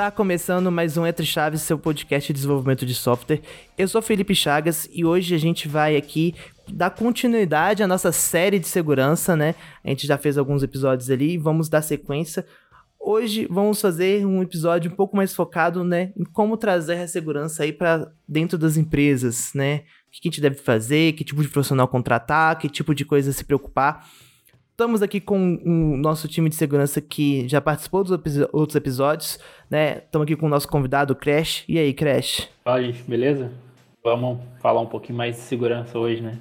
Está começando mais um Entre Chaves, seu podcast de desenvolvimento de software. Eu sou Felipe Chagas e hoje a gente vai aqui dar continuidade à nossa série de segurança, né? A gente já fez alguns episódios ali, vamos dar sequência. Hoje vamos fazer um episódio um pouco mais focado, né, em como trazer a segurança aí para dentro das empresas, né? O que a gente deve fazer, que tipo de profissional contratar, que tipo de coisa se preocupar. Estamos aqui com o nosso time de segurança que já participou dos outros episódios, né? Estamos aqui com o nosso convidado, Crash. E aí, Crash? Fala, gente, beleza? Vamos falar um pouquinho mais de segurança hoje, né?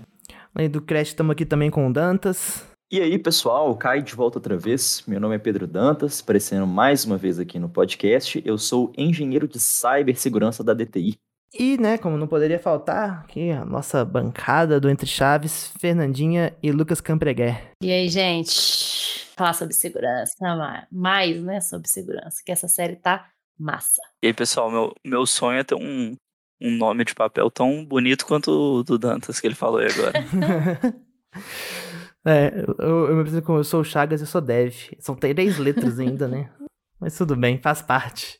Além do Crash, estamos aqui também com o Dantas. E aí, pessoal, Cai de volta outra vez. Meu nome é Pedro Dantas, aparecendo mais uma vez aqui no podcast. Eu sou engenheiro de cibersegurança da DTI. E, né, como não poderia faltar, aqui a nossa bancada do Entre Chaves, Fernandinha e Lucas Campreguer. E aí, gente? Falar sobre segurança, mais, né, sobre segurança, que essa série tá massa. E aí, pessoal, meu, meu sonho é ter um, um nome de papel tão bonito quanto o do Dantas que ele falou aí agora. é, eu, eu me apresento como eu sou o Chagas, eu sou Dev. São três letras ainda, né? Mas tudo bem, faz parte.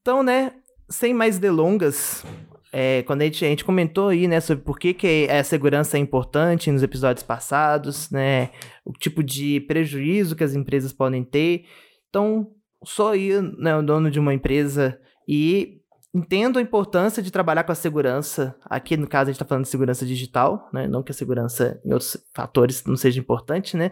Então, né, sem mais delongas, é, quando a gente, a gente comentou aí, né, sobre por que, que a segurança é importante nos episódios passados, né, o tipo de prejuízo que as empresas podem ter. Então, sou aí, né, o dono de uma empresa e entendo a importância de trabalhar com a segurança. Aqui, no caso, a gente está falando de segurança digital, né, não que a segurança em outros fatores não seja importante, né,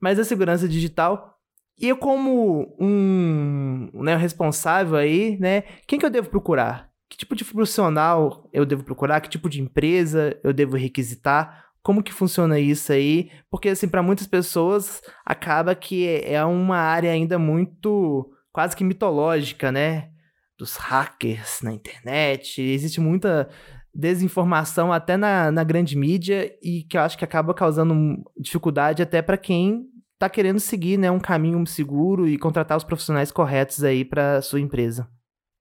mas a segurança digital e eu, como um né, responsável aí, né? Quem que eu devo procurar? Que tipo de profissional eu devo procurar? Que tipo de empresa eu devo requisitar? Como que funciona isso aí? Porque, assim, para muitas pessoas, acaba que é uma área ainda muito quase que mitológica, né? Dos hackers na internet. Existe muita desinformação até na, na grande mídia e que eu acho que acaba causando dificuldade até para quem tá querendo seguir, né, um caminho seguro e contratar os profissionais corretos aí para sua empresa.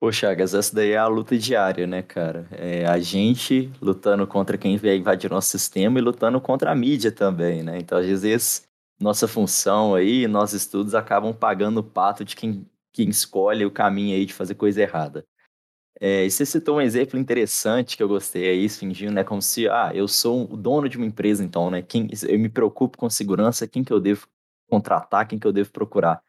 Pô, Chagas, essa daí é a luta diária, né, cara? É a gente lutando contra quem vier invadir nosso sistema e lutando contra a mídia também, né? Então, às vezes, nossa função aí, nossos estudos acabam pagando o pato de quem, quem escolhe o caminho aí de fazer coisa errada. É, e você citou um exemplo interessante que eu gostei aí, fingindo, né? Como se, ah, eu sou o dono de uma empresa, então, né? Quem, eu me preocupo com segurança, quem que eu devo contratar, quem que eu devo procurar.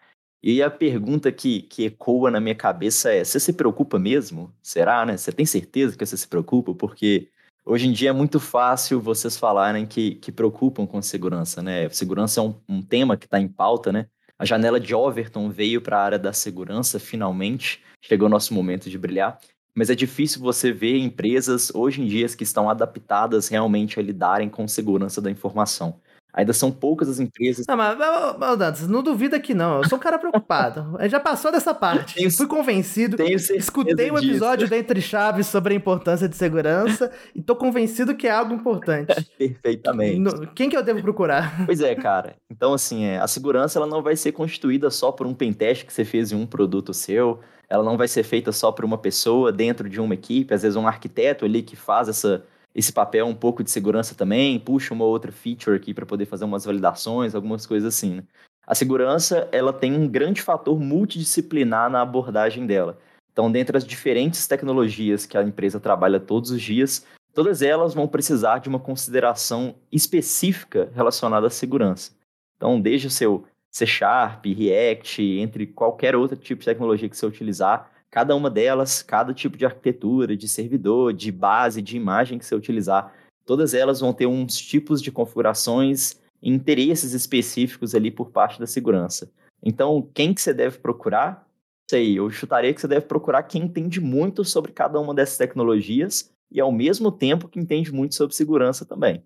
E a pergunta que, que ecoa na minha cabeça é: você se preocupa mesmo? Será, né? Você tem certeza que você se preocupa? Porque hoje em dia é muito fácil vocês falarem que, que preocupam com segurança, né? Segurança é um, um tema que está em pauta, né? A janela de Overton veio para a área da segurança, finalmente. Chegou o nosso momento de brilhar. Mas é difícil você ver empresas hoje em dia que estão adaptadas realmente a lidarem com segurança da informação. Ainda são poucas as empresas. Não, mas, mas Dantas, não duvida que não. Eu sou um cara preocupado. já passou dessa parte. Tenho, Fui convencido. Tenho escutei um episódio disso. da Entre Chaves sobre a importância de segurança e tô convencido que é algo importante. Perfeitamente. Quem que eu devo procurar? Pois é, cara. Então, assim, é, a segurança ela não vai ser constituída só por um pentest que você fez em um produto seu. Ela não vai ser feita só por uma pessoa dentro de uma equipe. Às vezes, um arquiteto ali que faz essa esse papel um pouco de segurança também, puxa uma outra feature aqui para poder fazer umas validações, algumas coisas assim. Né? A segurança, ela tem um grande fator multidisciplinar na abordagem dela. Então, dentre as diferentes tecnologias que a empresa trabalha todos os dias, todas elas vão precisar de uma consideração específica relacionada à segurança. Então, desde o seu C Sharp, React, entre qualquer outro tipo de tecnologia que você utilizar, cada uma delas, cada tipo de arquitetura, de servidor, de base, de imagem que você utilizar, todas elas vão ter uns tipos de configurações e interesses específicos ali por parte da segurança. Então, quem que você deve procurar? Sei, eu chutaria que você deve procurar quem entende muito sobre cada uma dessas tecnologias e ao mesmo tempo que entende muito sobre segurança também.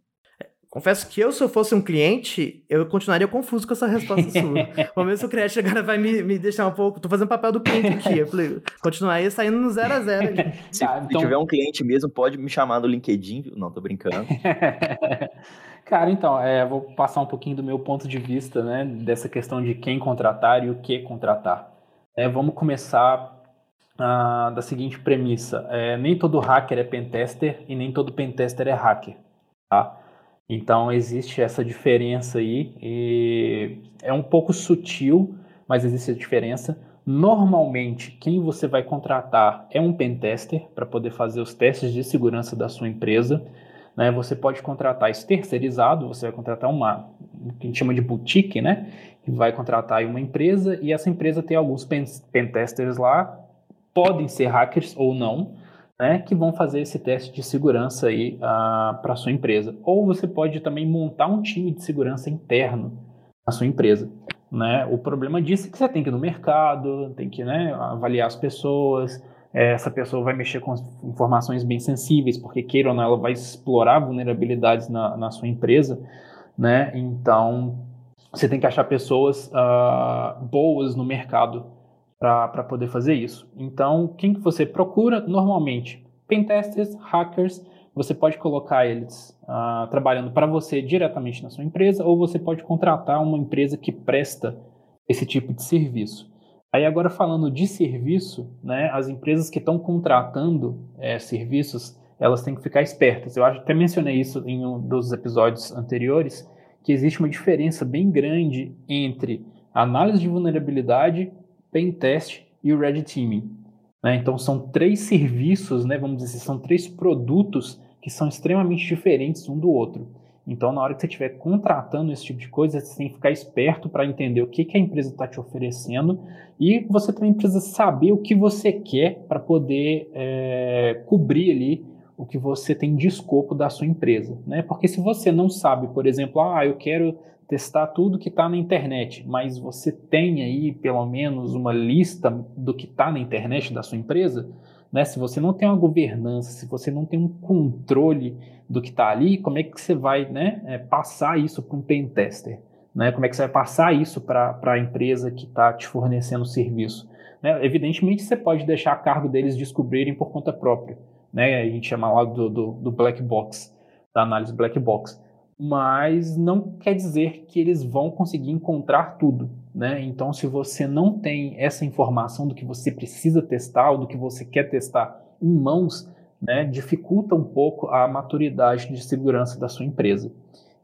Confesso que eu, se eu fosse um cliente, eu continuaria confuso com essa resposta sua. Vamos ver se o cliente agora vai me, me deixar um pouco. Tô fazendo papel do cliente aqui. Eu falei, continuaria saindo no zero a zero. Se, ah, então... se tiver um cliente mesmo, pode me chamar no LinkedIn. Não, tô brincando. Cara, então, é, vou passar um pouquinho do meu ponto de vista, né? Dessa questão de quem contratar e o que contratar. É, vamos começar ah, da seguinte premissa: é, nem todo hacker é pentester e nem todo pentester é hacker, tá? Então existe essa diferença aí e é um pouco sutil, mas existe a diferença. Normalmente, quem você vai contratar é um pentester para poder fazer os testes de segurança da sua empresa. Né? Você pode contratar isso terceirizado, você vai contratar uma, que a gente chama de boutique, né? Que vai contratar uma empresa e essa empresa tem alguns pentesters lá, podem ser hackers ou não, né? Que vão fazer esse teste de segurança aí uh, ah, para sua empresa. Ou você pode também montar um time de segurança interno na sua empresa. Né? O problema disso é que você tem que ir no mercado, tem que né, avaliar as pessoas, essa pessoa vai mexer com informações bem sensíveis, porque queira ou não, ela vai explorar vulnerabilidades na, na sua empresa, né? Então, você tem que achar pessoas uh, boas no mercado para poder fazer isso. Então, quem que você procura? Normalmente, pentesters, hackers, você pode colocar eles uh, trabalhando para você diretamente na sua empresa, ou você pode contratar uma empresa que presta esse tipo de serviço. Aí agora falando de serviço, né, as empresas que estão contratando é, serviços, elas têm que ficar espertas. Eu acho até mencionei isso em um dos episódios anteriores, que existe uma diferença bem grande entre análise de vulnerabilidade, pen test e o red teaming. Né? Então são três serviços, né, vamos dizer, assim, são três produtos que são extremamente diferentes um do outro. Então, na hora que você estiver contratando esse tipo de coisa, você tem que ficar esperto para entender o que, que a empresa está te oferecendo e você também precisa saber o que você quer para poder é, cobrir ali o que você tem de escopo da sua empresa. Né? Porque se você não sabe, por exemplo, ah, eu quero testar tudo que está na internet, mas você tem aí pelo menos uma lista do que está na internet da sua empresa, né? Se você não tem uma governança, se você não tem um controle do que está ali, como é que você vai né, é, passar isso para um pen tester? Né? Como é que você vai passar isso para a empresa que está te fornecendo o serviço? Né? Evidentemente, você pode deixar a cargo deles descobrirem por conta própria. Né? A gente chama lá do, do, do black box, da análise black box. Mas não quer dizer que eles vão conseguir encontrar tudo. Né? Então, se você não tem essa informação do que você precisa testar ou do que você quer testar em mãos, né, dificulta um pouco a maturidade de segurança da sua empresa.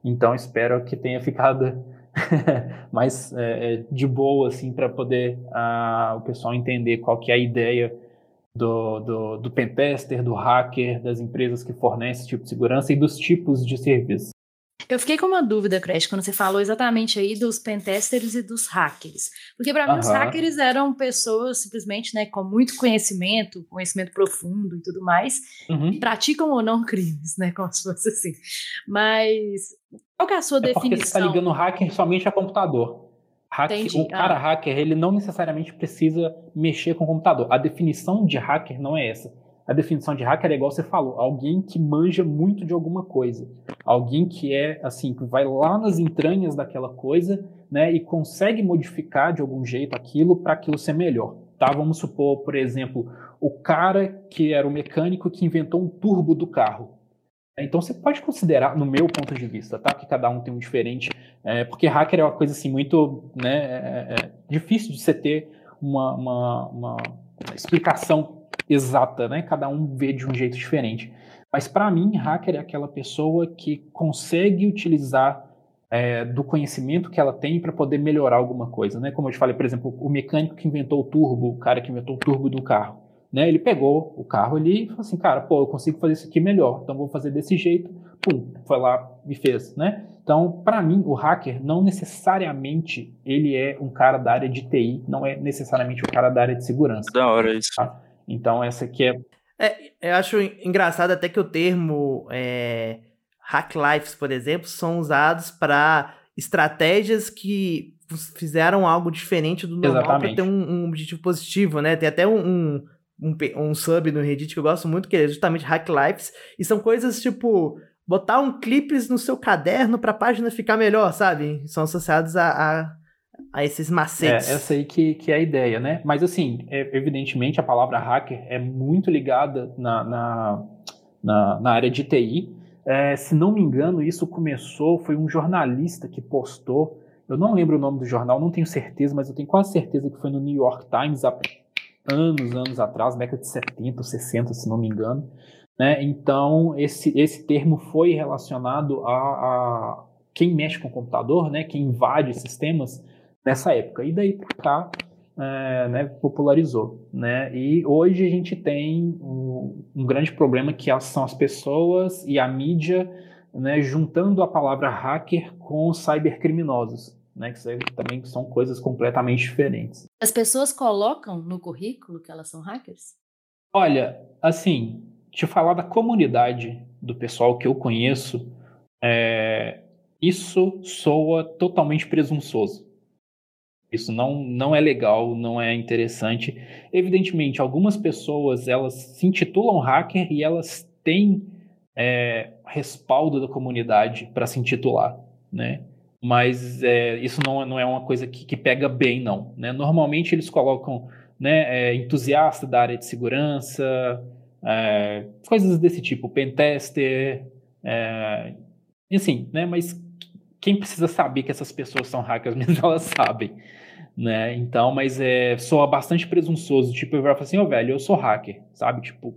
Então, espero que tenha ficado mais é, é de boa assim para poder uh, o pessoal entender qual que é a ideia do, do, do pentester, do hacker, das empresas que fornecem esse tipo de segurança e dos tipos de serviços. Eu fiquei com uma dúvida, Crash, quando você falou exatamente aí dos pentesters e dos hackers. Porque para mim os hackers eram pessoas simplesmente, né, com muito conhecimento, conhecimento profundo e tudo mais, uhum. e praticam ou não crimes, né, como se fosse assim. Mas qual que é a sua é definição? Porque você está ligando hacker somente a computador. Hack, o cara ah. hacker, ele não necessariamente precisa mexer com o computador. A definição de hacker não é essa a definição de hacker é igual você falou, alguém que manja muito de alguma coisa, alguém que é assim, que vai lá nas entranhas daquela coisa, né, e consegue modificar de algum jeito aquilo para aquilo ser melhor. Tá? Vamos supor, por exemplo, o cara que era o mecânico que inventou um turbo do carro. Então você pode considerar, no meu ponto de vista, tá? Que cada um tem um diferente, é, porque hacker é uma coisa assim muito, né, é, é difícil de você ter uma, uma, uma explicação exata, né? Cada um vê de um jeito diferente. Mas para mim, hacker é aquela pessoa que consegue utilizar é, do conhecimento que ela tem para poder melhorar alguma coisa, né? Como eu te falei, por exemplo, o mecânico que inventou o turbo, o cara que inventou o turbo do carro, né? Ele pegou o carro ali e falou assim, cara, pô, eu consigo fazer isso aqui melhor, então vou fazer desse jeito, pum, foi lá e fez, né? Então, para mim, o hacker não necessariamente ele é um cara da área de TI, não é necessariamente o um cara da área de segurança. Da hora isso. Tá? Então, essa aqui é. é eu acho engraçado até que o termo é, hack lives, por exemplo, são usados para estratégias que fizeram algo diferente do normal para ter um, um, objetivo positivo, né? Tem até um, um, um, um sub no Reddit que eu gosto muito, que é justamente hack lives, e são coisas tipo botar um clipes no seu caderno para a página ficar melhor, sabe? São associados a, a a esses macetes. É, essa aí que, que é a ideia, né? Mas assim, é, evidentemente a palavra hacker é muito ligada na, na, na, na área de TI. É, se não me engano, isso começou, foi um jornalista que postou, eu não lembro o nome do jornal, não tenho certeza, mas eu tenho quase certeza que foi no New York Times há anos, anos atrás, década de 70, 60, se não me engano. Né? Então, esse, esse termo foi relacionado a, a quem mexe com o computador, né? quem invade sistemas, nessa época. E daí para cá, é, né, popularizou, né? E hoje a gente tem um, um, grande problema que são as pessoas e a mídia, né, juntando a palavra hacker com cybercriminosos, né? Que também são coisas completamente diferentes. As pessoas colocam no currículo que elas são hackers? Olha, assim, te falar da comunidade do pessoal que eu conheço, é, isso soa totalmente presunçoso. Isso não, não é legal, não é interessante. Evidentemente, algumas pessoas elas se intitulam hacker e elas têm é, respaldo da comunidade para se intitular, né? Mas é, isso não, não é uma coisa que, que pega bem, não. Né? Normalmente eles colocam né, é, entusiasta da área de segurança, é, coisas desse tipo, pentester, é, assim, né? Mas quem precisa saber que essas pessoas são hackers mesmo, elas sabem né? Então, mas é, soa bastante presunçoso, tipo, eu vou falar assim, ó, oh, velho, eu sou hacker, sabe? Tipo,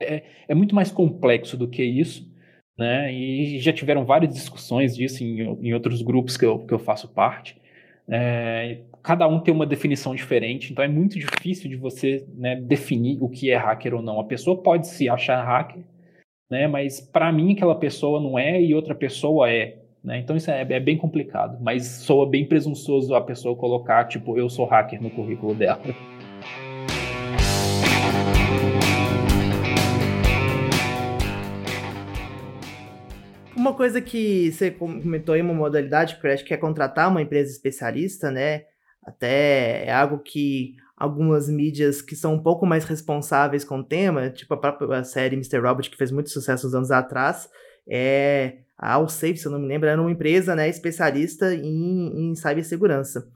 é, é muito mais complexo do que isso, né? E já tiveram várias discussões disso em, em outros grupos que eu, que eu faço parte. É, cada um tem uma definição diferente, então é muito difícil de você né, definir o que é hacker ou não. A pessoa pode se achar hacker, né? Mas para mim aquela pessoa não é e outra pessoa é. Né? Então isso é, é, bem complicado, mas soa bem presunçoso a pessoa colocar, tipo, eu sou hacker no currículo dela. Uma coisa que você comentou aí, uma modalidade, Crash, que é contratar uma empresa especialista, né? Até é algo que algumas mídias que são um pouco mais responsáveis com o tema, tipo a própria série Mr. Robot, que fez muito sucesso uns anos atrás, é a Allsafe, se eu não me lembro, era uma empresa né, especialista em, em cibersegurança.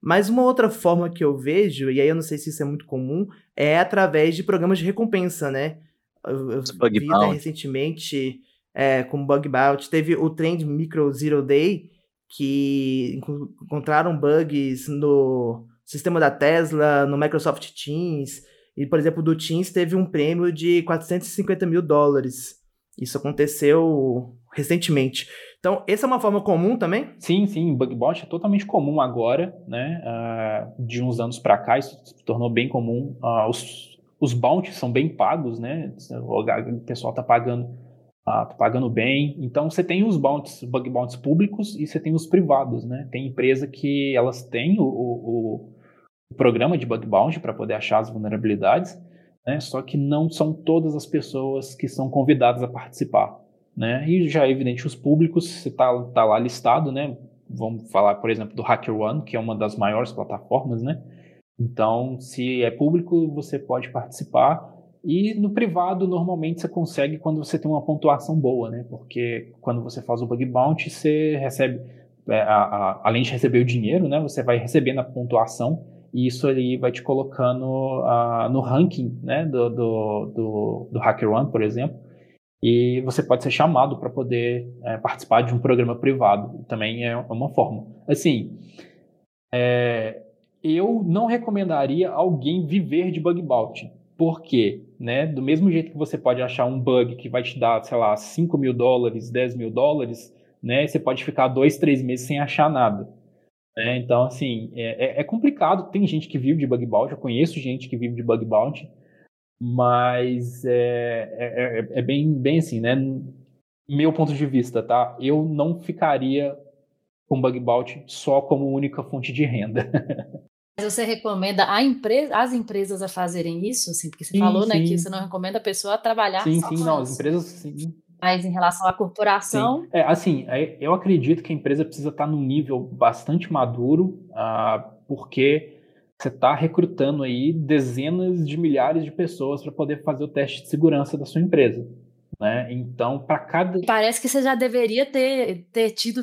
Mas uma outra forma que eu vejo, e aí eu não sei se isso é muito comum, é através de programas de recompensa, né? Eu, eu vi até recentemente é, com Bug Bounty, teve o Trend Micro Zero Day, que encontraram bugs no sistema da Tesla, no Microsoft Teams, e, por exemplo, do Teams teve um prêmio de 450 mil dólares. Isso aconteceu recentemente. Então, essa é uma forma comum também? Sim, sim, bug bounty é totalmente comum agora, né? Uh, de uns anos para cá, isso se tornou bem comum. Uh, os, os bounties são bem pagos, né? O pessoal tá pagando, uh, tá pagando bem. Então, você tem os bounties, bug bounties públicos e você tem os privados, né? Tem empresa que elas têm o, o, o programa de bug bounty para poder achar as vulnerabilidades, né? Só que não são todas as pessoas que são convidadas a participar né? E já é evidente os públicos, você está tá lá listado, né? Vamos falar, por exemplo, do HackerOne, que é uma das maiores plataformas, né? Então, se é público, você pode participar. E no privado, normalmente, você consegue quando você tem uma pontuação boa, né? Porque quando você faz o bug bounty, você recebe, é, a, a, além de receber o dinheiro, né? Você vai recebendo a pontuação e isso ali vai te colocando uh, no ranking, né? Do, do, do, do HackerOne, por exemplo e você pode ser chamado para poder é, participar de um programa privado. Também é uma forma. Assim, é, eu não recomendaria alguém viver de bug bounty. Por quê? Né? Do mesmo jeito que você pode achar um bug que vai te dar, sei lá, 5 mil dólares, 10 mil dólares, né? você pode ficar dois, três meses sem achar nada. Né? Então, assim, é, é, é complicado. Tem gente que vive de bug bounty, eu conheço gente que vive de bug bounty, mas é, é, é, é, bem, bem assim, né? Meu ponto de vista, tá? Eu não ficaria com bug bounty só como única fonte de renda. Mas você recomenda a empresa, as empresas a fazerem isso, assim, porque você sim, falou, sim. né, que você não recomenda a pessoa trabalhar sim, sim, não, as empresas sim. Mas em relação à corporação, é assim, é, eu acredito que a empresa precisa estar num nível bastante maduro, uh, porque você está recrutando aí dezenas de milhares de pessoas para poder fazer o teste de segurança da sua empresa. Né? Então, para cada. Parece que você já deveria ter, ter tido,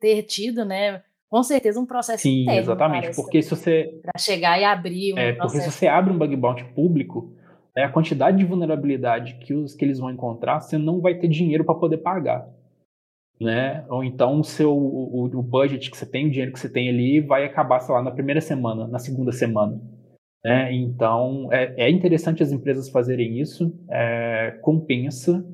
ter tido, né? Com certeza, um processo Sim, interno, exatamente. Porque se você. Para chegar e abrir um. É, processo. porque se você abre um bug bounty público, né, a quantidade de vulnerabilidade que, os, que eles vão encontrar, você não vai ter dinheiro para poder pagar né? Ou então o seu o, o, budget que você tem, o dinheiro que você tem ali, vai acabar, sei lá, na primeira semana, na segunda semana. Né? Então é, é interessante as empresas fazerem isso, é, compensa,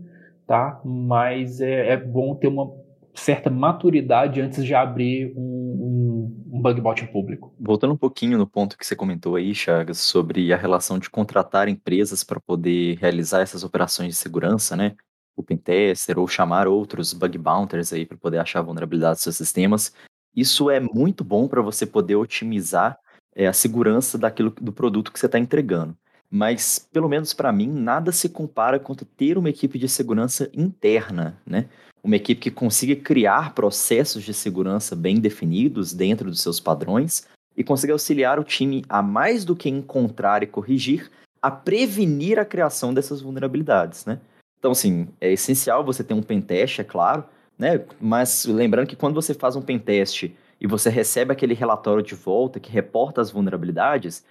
tá? Mas é, é, bom ter uma certa maturidade antes de abrir um, um, um bug bounty público. Voltando um pouquinho no ponto que você comentou aí, Chagas, sobre a relação de contratar empresas para poder realizar essas operações de segurança, né? O pentester ou chamar outros bug bounters aí para poder achar vulnerabilidades dos seus sistemas. Isso é muito bom para você poder otimizar é, a segurança daquilo do produto que você está entregando. Mas, pelo menos para mim, nada se compara quanto ter uma equipe de segurança interna, né? Uma equipe que consiga criar processos de segurança bem definidos dentro dos seus padrões e consiga auxiliar o time a mais do que encontrar e corrigir, a prevenir a criação dessas vulnerabilidades, né? Então, assim, é essencial você ter um pentest, é claro, né? Mas lembrando que quando você faz um pentest e você recebe aquele relatório de volta que reporta as vulnerabilidades,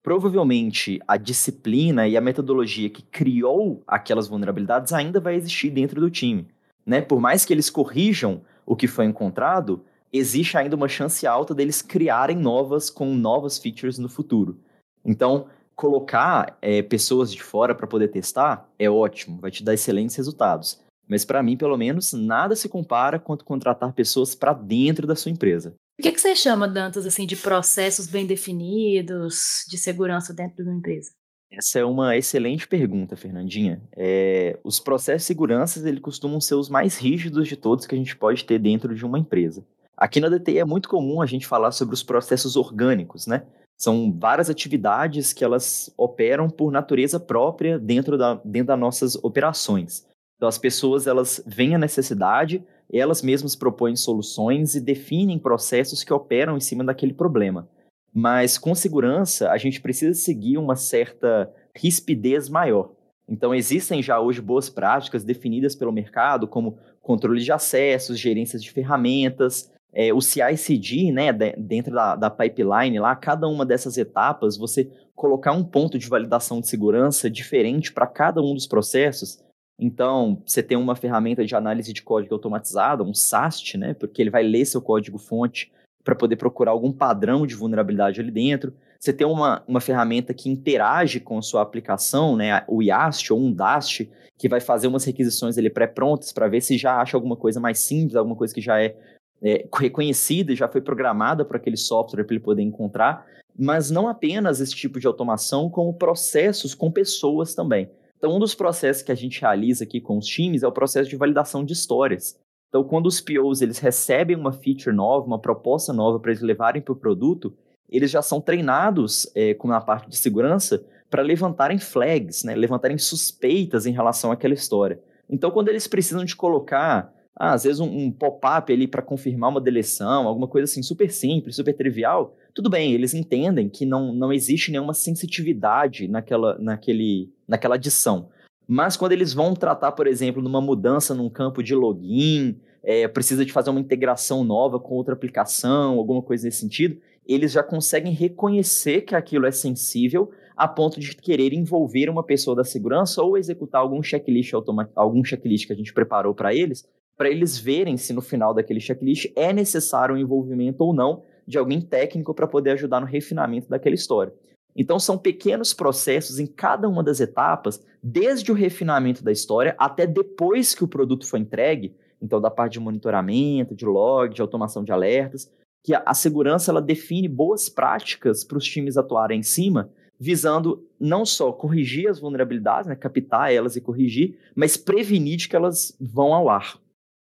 provavelmente a disciplina e a metodologia que criou aquelas vulnerabilidades ainda vai existir dentro do time. Né? Por mais que eles corrijam o que foi encontrado, existe ainda uma chance alta deles criarem novas com novas features no futuro. Então, colocar é, pessoas de fora para poder testar é ótimo, vai te dar excelentes resultados. Mas para mim, pelo menos, nada se compara quanto contratar pessoas para dentro da sua empresa. O que, que você chama, Dantas, assim, de processos bem definidos, de segurança dentro de uma empresa? Essa é uma excelente pergunta, Fernandinha. É, os processos de segurança eles costumam ser os mais rígidos de todos que a gente pode ter dentro de uma empresa. Aqui na DTI é muito comum a gente falar sobre os processos orgânicos, né? São várias atividades que elas operam por natureza própria dentro, da, dentro das nossas operações. Então as pessoas elas veem a necessidade, elas mesmas propõem soluções e definem processos que operam em cima daquele problema. Mas com segurança, a gente precisa seguir uma certa rispidez maior. Então, existem já hoje boas práticas definidas pelo mercado, como controle de acessos, gerências de ferramentas, é, o CI/CD, né, dentro da, da pipeline lá, cada uma dessas etapas, você colocar um ponto de validação de segurança diferente para cada um dos processos, então, você tem uma ferramenta de análise de código automatizada, um SAST, né? Porque ele vai ler seu código-fonte para poder procurar algum padrão de vulnerabilidade ali dentro. Você tem uma, uma ferramenta que interage com a sua aplicação, né? O YAST ou um DAST, que vai fazer umas requisições pré-prontas para ver se já acha alguma coisa mais simples, alguma coisa que já é, é reconhecida e já foi programada para aquele software para ele poder encontrar. Mas não apenas esse tipo de automação, como processos com pessoas também. Então, um dos processos que a gente realiza aqui com os times é o processo de validação de histórias. Então, quando os POs eles recebem uma feature nova, uma proposta nova para eles levarem para o produto, eles já são treinados é, com a parte de segurança para levantarem flags, né, levantarem suspeitas em relação àquela história. Então, quando eles precisam de colocar, ah, às vezes, um, um pop-up ali para confirmar uma deleção, alguma coisa assim super simples, super trivial, tudo bem, eles entendem que não, não existe nenhuma sensitividade naquela, naquele, naquela adição. Mas quando eles vão tratar, por exemplo, numa mudança num campo de login, é, precisa de fazer uma integração nova com outra aplicação, alguma coisa nesse sentido, eles já conseguem reconhecer que aquilo é sensível a ponto de querer envolver uma pessoa da segurança ou executar algum checklist algum checklist que a gente preparou para eles, para eles verem se no final daquele checklist é necessário um envolvimento ou não de alguém técnico para poder ajudar no refinamento daquela história. Então, são pequenos processos em cada uma das etapas, desde o refinamento da história até depois que o produto foi entregue. Então, da parte de monitoramento, de log, de automação de alertas, que a, a segurança ela define boas práticas para os times atuarem em cima, visando não só corrigir as vulnerabilidades, né, captar elas e corrigir, mas prevenir de que elas vão ao ar.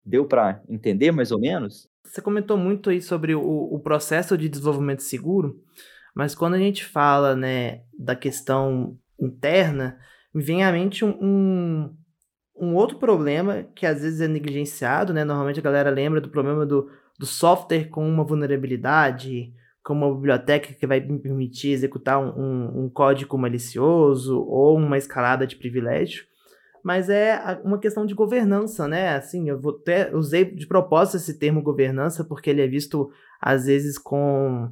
Deu para entender mais ou menos? Você comentou muito aí sobre o, o processo de desenvolvimento seguro, mas quando a gente fala né, da questão interna, me vem à mente um, um, um, outro problema que às vezes é negligenciado, né? Normalmente a galera lembra do problema do, do software com uma vulnerabilidade, com uma biblioteca que vai permitir executar um, um, um código malicioso ou uma escalada de privilégio mas é uma questão de governança, né? Assim, eu até usei de propósito esse termo governança porque ele é visto às vezes com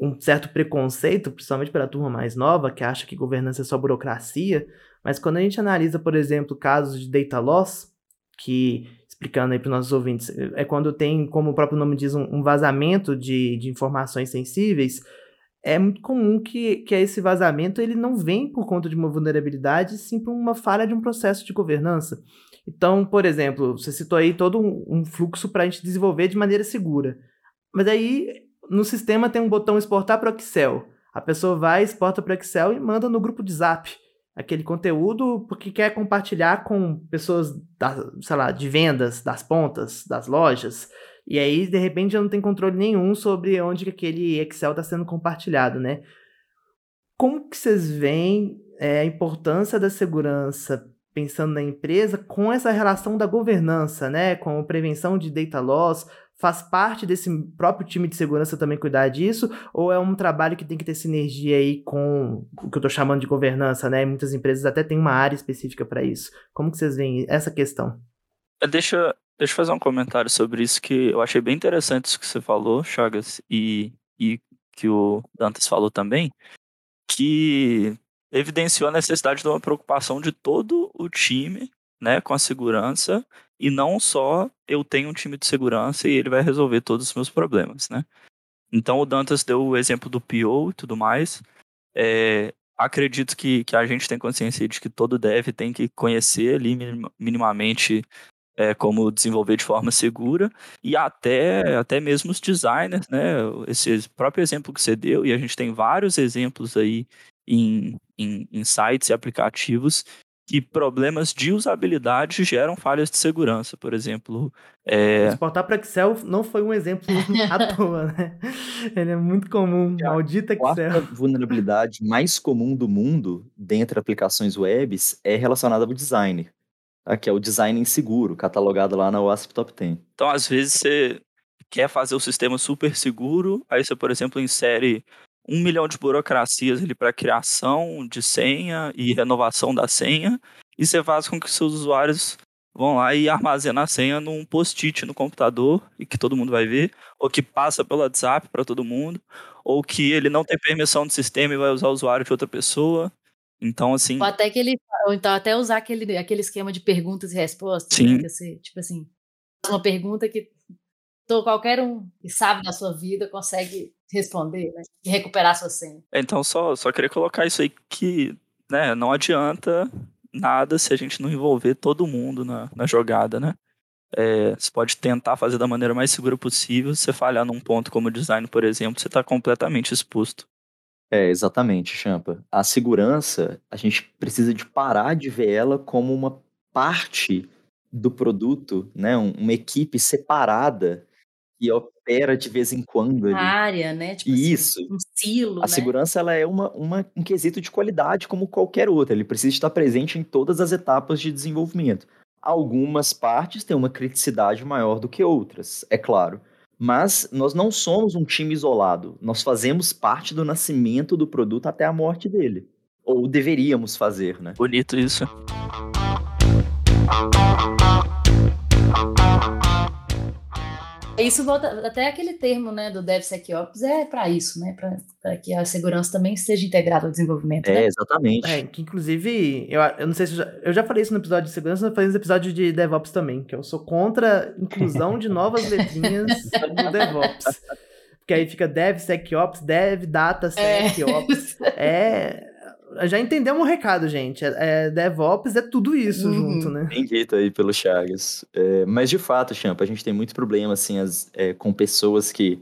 um certo preconceito, principalmente pela turma mais nova, que acha que governança é só burocracia, mas quando a gente analisa, por exemplo, casos de data loss, que, explicando aí para os nossos ouvintes, é quando tem, como o próprio nome diz, um, um vazamento de, de informações sensíveis, é muito comum que, que esse vazamento ele não vem por conta de uma vulnerabilidade, sim por uma falha de um processo de governança. Então, por exemplo, você citou aí todo um, um fluxo para a gente desenvolver de maneira segura. Mas aí, no sistema tem um botão exportar para o Excel. A pessoa vai, exporta para o Excel e manda no grupo de Zap aquele conteúdo porque quer compartilhar com pessoas, da, sei lá, de vendas, das pontas, das lojas. E aí, de repente, já não tem controle nenhum sobre onde que aquele Excel está sendo compartilhado, né? Como que vocês veem é, a importância da segurança pensando na empresa com essa relação da governança, né? Com a prevenção de data loss, faz parte desse próprio time de segurança também cuidar disso? Ou é um trabalho que tem que ter sinergia aí com o que eu estou chamando de governança, né? Muitas empresas até têm uma área específica para isso. Como que vocês veem essa questão? É, deixa, deixa eu fazer um comentário sobre isso que eu achei bem interessante isso que você falou, Chagas, e, e que o Dantas falou também, que evidenciou a necessidade de uma preocupação de todo o time né, com a segurança e não só eu tenho um time de segurança e ele vai resolver todos os meus problemas, né? Então o Dantas deu o exemplo do PO e tudo mais. É, acredito que, que a gente tem consciência de que todo dev tem que conhecer ali minimamente é, como desenvolver de forma segura e até, até mesmo os designers, né? Esse próprio exemplo que você deu, e a gente tem vários exemplos aí em, em, em sites e aplicativos que problemas de usabilidade geram falhas de segurança, por exemplo. É... Exportar para Excel não foi um exemplo à toa, né? Ele é muito comum, é maldita Excel. A vulnerabilidade mais comum do mundo, dentre aplicações webs, é relacionada ao design. Tá? Que é o design inseguro, catalogado lá na WASP Top 10. Então, às vezes, você quer fazer o sistema super seguro, aí você, por exemplo, insere um milhão de burocracias ali para criação de senha e renovação da senha, e você faz com que seus usuários vão lá e armazenam a senha num post-it no computador e que todo mundo vai ver, ou que passa pelo WhatsApp para todo mundo, ou que ele não tem permissão do sistema e vai usar o usuário de outra pessoa. Então, assim. Ou até que ele. Ou então até usar aquele, aquele esquema de perguntas e respostas. Sim. Né? Você, tipo assim, uma pergunta que qualquer um que sabe da sua vida consegue responder né? e recuperar sua senha. É, então, só, só queria colocar isso aí que né, não adianta nada se a gente não envolver todo mundo na, na jogada, né? É, você pode tentar fazer da maneira mais segura possível. Se você falhar num ponto como design, por exemplo, você está completamente exposto. É, exatamente, Champa. A segurança, a gente precisa de parar de ver ela como uma parte do produto, né? Uma equipe separada que opera de vez em quando. Uma área, né? Tipo Isso. Assim, um silo. A né? segurança ela é uma, uma, um quesito de qualidade como qualquer outra. Ele precisa estar presente em todas as etapas de desenvolvimento. Algumas partes têm uma criticidade maior do que outras, é claro. Mas nós não somos um time isolado. Nós fazemos parte do nascimento do produto até a morte dele. Ou deveríamos fazer, né? Bonito isso. Isso volta até aquele termo, né, do DevSecOps é para isso, né, para que a segurança também esteja integrada ao desenvolvimento. É, né? exatamente. É, que inclusive, eu, eu não sei se eu já, eu já falei isso no episódio de segurança, mas falei no episódio de DevOps também, que eu sou contra a inclusão de novas letrinhas no DevOps. Porque aí fica DevSecOps, Dev, Data, SecOps. É. é já entendemos o recado, gente. É, é, DevOps é tudo isso uhum. junto, né? Bem dito aí pelo Chagas. É, mas de fato, Champa, a gente tem muito problema assim, as, é, com pessoas que.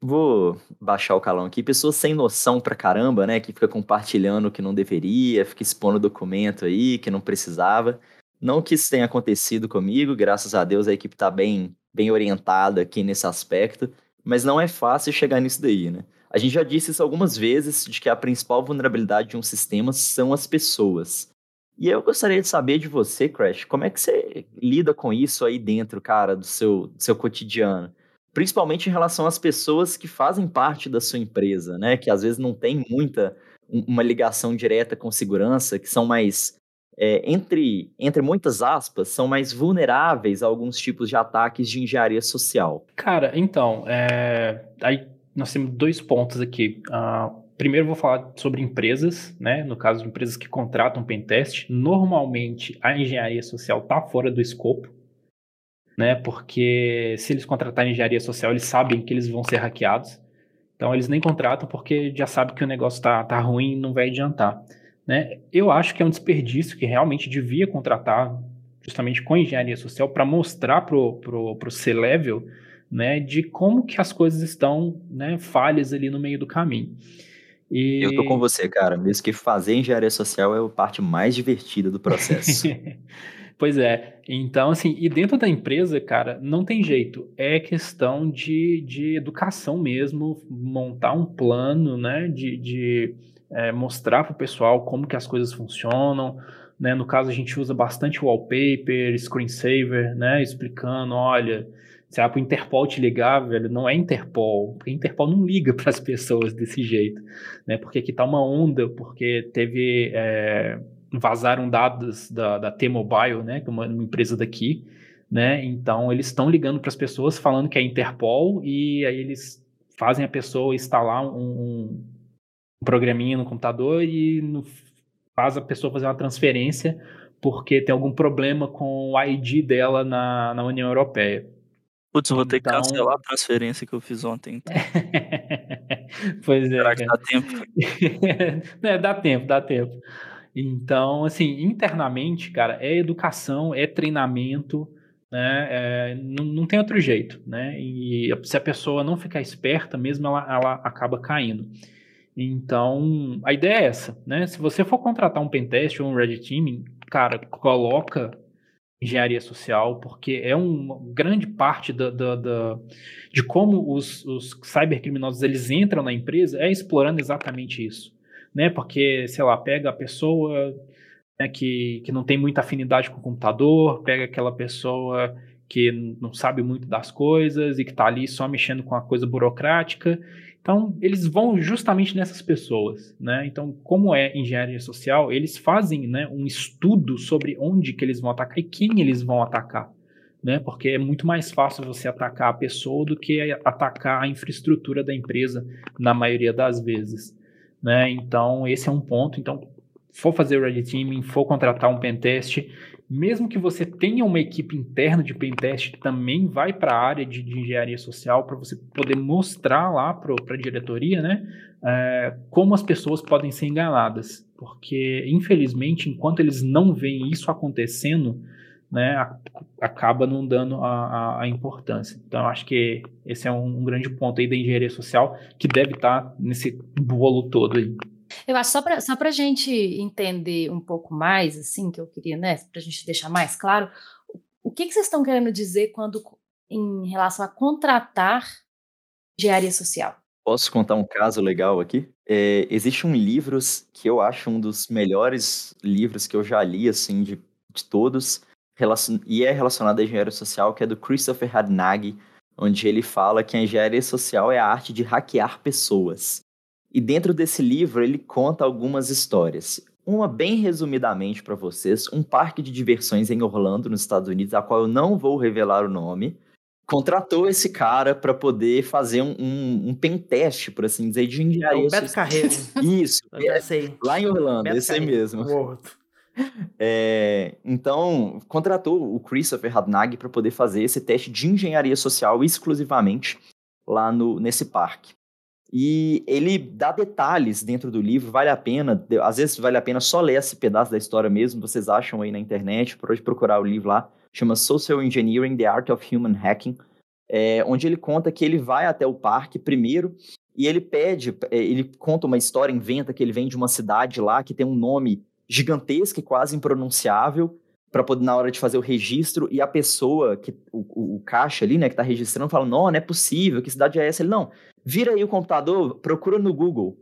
Vou baixar o calão aqui. Pessoas sem noção pra caramba, né? Que fica compartilhando o que não deveria, fica expondo documento aí que não precisava. Não que isso tenha acontecido comigo, graças a Deus a equipe tá bem, bem orientada aqui nesse aspecto. Mas não é fácil chegar nisso daí, né? A gente já disse isso algumas vezes, de que a principal vulnerabilidade de um sistema são as pessoas. E eu gostaria de saber de você, Crash, como é que você lida com isso aí dentro, cara, do seu, do seu cotidiano? Principalmente em relação às pessoas que fazem parte da sua empresa, né? Que às vezes não tem muita, uma ligação direta com segurança, que são mais, é, entre, entre muitas aspas, são mais vulneráveis a alguns tipos de ataques de engenharia social. Cara, então, é... aí nós temos dois pontos aqui. Uh, primeiro vou falar sobre empresas, né? No caso de empresas que contratam pentest, normalmente a engenharia social está fora do escopo, né? Porque se eles contratarem engenharia social, eles sabem que eles vão ser hackeados. Então eles nem contratam porque já sabem que o negócio tá, tá ruim e não vai adiantar. Né? Eu acho que é um desperdício que realmente devia contratar justamente com engenharia social para mostrar para o C-Level né, de como que as coisas estão né, falhas ali no meio do caminho. E... Eu tô com você, cara. Mesmo que fazer engenharia social é a parte mais divertida do processo. pois é. Então, assim, e dentro da empresa, cara, não tem jeito. É questão de, de educação mesmo, montar um plano, né, de, de é, mostrar para o pessoal como que as coisas funcionam. Né? No caso, a gente usa bastante wallpaper, screensaver, né, explicando, olha se para o Interpol te ligar, velho, não é Interpol, porque Interpol não liga para as pessoas desse jeito, né? Porque aqui tá uma onda, porque teve é, vazaram dados da, da T-Mobile, né? Que é uma, uma empresa daqui, né? Então eles estão ligando para as pessoas falando que é Interpol e aí eles fazem a pessoa instalar um, um, um programinha no computador e no, faz a pessoa fazer uma transferência porque tem algum problema com o ID dela na, na União Europeia. Putz, vou ter que então cancelar a transferência que eu fiz ontem. Então. pois é. Será que dá tempo? é, dá tempo, dá tempo. Então, assim, internamente, cara, é educação, é treinamento, né? É, não, não tem outro jeito, né? E se a pessoa não ficar esperta mesmo, ela, ela acaba caindo. Então, a ideia é essa, né? Se você for contratar um pentest ou um red teaming, cara, coloca engenharia social, porque é uma grande parte da, da, da de como os, os cybercriminosos eles entram na empresa é explorando exatamente isso, né? Porque, sei lá, pega a pessoa né, que, que não tem muita afinidade com o computador, pega aquela pessoa que não sabe muito das coisas e que está ali só mexendo com a coisa burocrática então, eles vão justamente nessas pessoas, né? Então, como é engenharia social, eles fazem né, um estudo sobre onde que eles vão atacar e quem eles vão atacar, né? Porque é muito mais fácil você atacar a pessoa do que atacar a infraestrutura da empresa, na maioria das vezes, né? Então, esse é um ponto. Então, for fazer red teaming, for contratar um pentest, mesmo que você tenha uma equipe interna de pentest, também vai para a área de, de, engenharia social para você poder mostrar lá para a diretoria, né, é, como as pessoas podem ser enganadas, porque infelizmente, enquanto eles não veem isso acontecendo, né, a, acaba não dando a, a, a, importância. Então, acho que esse é um, um, grande ponto aí da engenharia social que deve estar tá nesse bolo todo aí. Eu acho só para só a gente entender um pouco mais, assim, que eu queria, né, para a gente deixar mais claro, o que, que vocês estão querendo dizer quando em relação a contratar engenharia social? Posso contar um caso legal aqui? É, existe um livro que eu acho um dos melhores livros que eu já li, assim, de, de todos, e é relacionado à engenharia social, que é do Christopher Hadnag, onde ele fala que a engenharia social é a arte de hackear pessoas. E dentro desse livro ele conta algumas histórias. Uma bem resumidamente para vocês, um parque de diversões em Orlando, nos Estados Unidos, a qual eu não vou revelar o nome, contratou esse cara para poder fazer um, um, um pentest, por assim dizer, de engenharia. É o Beto Carreiro. Isso, é, lá em Orlando, Beto esse aí mesmo. É, então, contratou o Christopher Hadnag para poder fazer esse teste de engenharia social exclusivamente lá no, nesse parque. E ele dá detalhes dentro do livro, vale a pena, às vezes vale a pena só ler esse pedaço da história mesmo, vocês acham aí na internet, pode procurar o livro lá, chama Social Engineering, The Art of Human Hacking, é, onde ele conta que ele vai até o parque primeiro e ele pede, é, ele conta uma história, inventa que ele vem de uma cidade lá que tem um nome gigantesco e quase impronunciável, para poder na hora de fazer o registro e a pessoa que o, o, caixa ali, né, que está registrando, fala: "Não, não é possível, que cidade é essa?" Ele: "Não, vira aí o computador, procura no Google".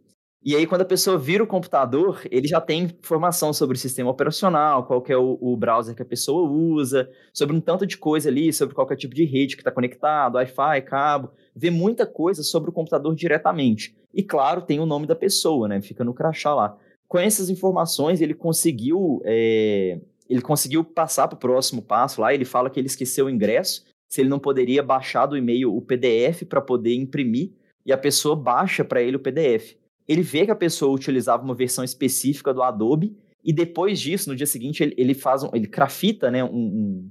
E aí quando a pessoa vira o computador, ele já tem informação sobre o sistema operacional, qual que é o, o browser que a pessoa usa, sobre um tanto de coisa ali, sobre qual é tipo de rede que está conectado, Wi-Fi, cabo, vê muita coisa sobre o computador diretamente. E claro, tem o nome da pessoa, né? Fica no crachá lá. Com essas informações, ele conseguiu é, ele conseguiu passar para o próximo passo lá. Ele fala que ele esqueceu o ingresso, se ele não poderia baixar do e-mail o PDF para poder imprimir, e a pessoa baixa para ele o PDF. Ele vê que a pessoa utilizava uma versão específica do Adobe, e depois disso, no dia seguinte, ele, ele faz um, ele crafita né, um,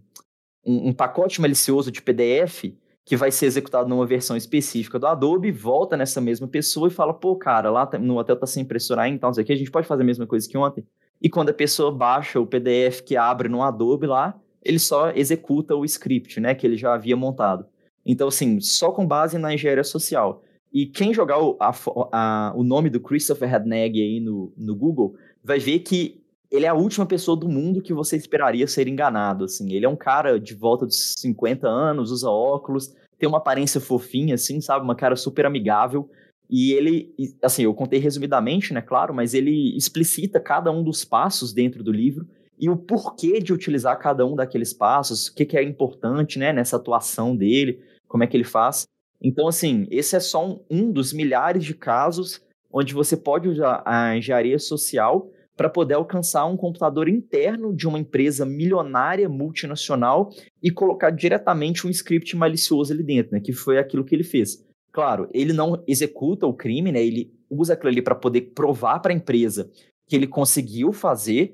um, um pacote malicioso de PDF que vai ser executado numa versão específica do Adobe, volta nessa mesma pessoa e fala, pô, cara, lá tá, no hotel tá sem impressora ainda, então, isso aqui, a gente pode fazer a mesma coisa que ontem. E quando a pessoa baixa o PDF que abre no Adobe lá, ele só executa o script, né, que ele já havia montado. Então, assim, só com base na engenharia social. E quem jogar o, a, a, o nome do Christopher Hadnag aí no, no Google, vai ver que ele é a última pessoa do mundo que você esperaria ser enganado, assim. Ele é um cara de volta dos 50 anos, usa óculos, tem uma aparência fofinha, assim, sabe? Uma cara super amigável. E ele, assim, eu contei resumidamente, né, claro, mas ele explicita cada um dos passos dentro do livro e o porquê de utilizar cada um daqueles passos, o que, que é importante, né, nessa atuação dele, como é que ele faz. Então, assim, esse é só um, um dos milhares de casos onde você pode usar a engenharia social para poder alcançar um computador interno de uma empresa milionária multinacional e colocar diretamente um script malicioso ali dentro, né? Que foi aquilo que ele fez. Claro, ele não executa o crime, né? Ele usa aquilo ali para poder provar para a empresa que ele conseguiu fazer,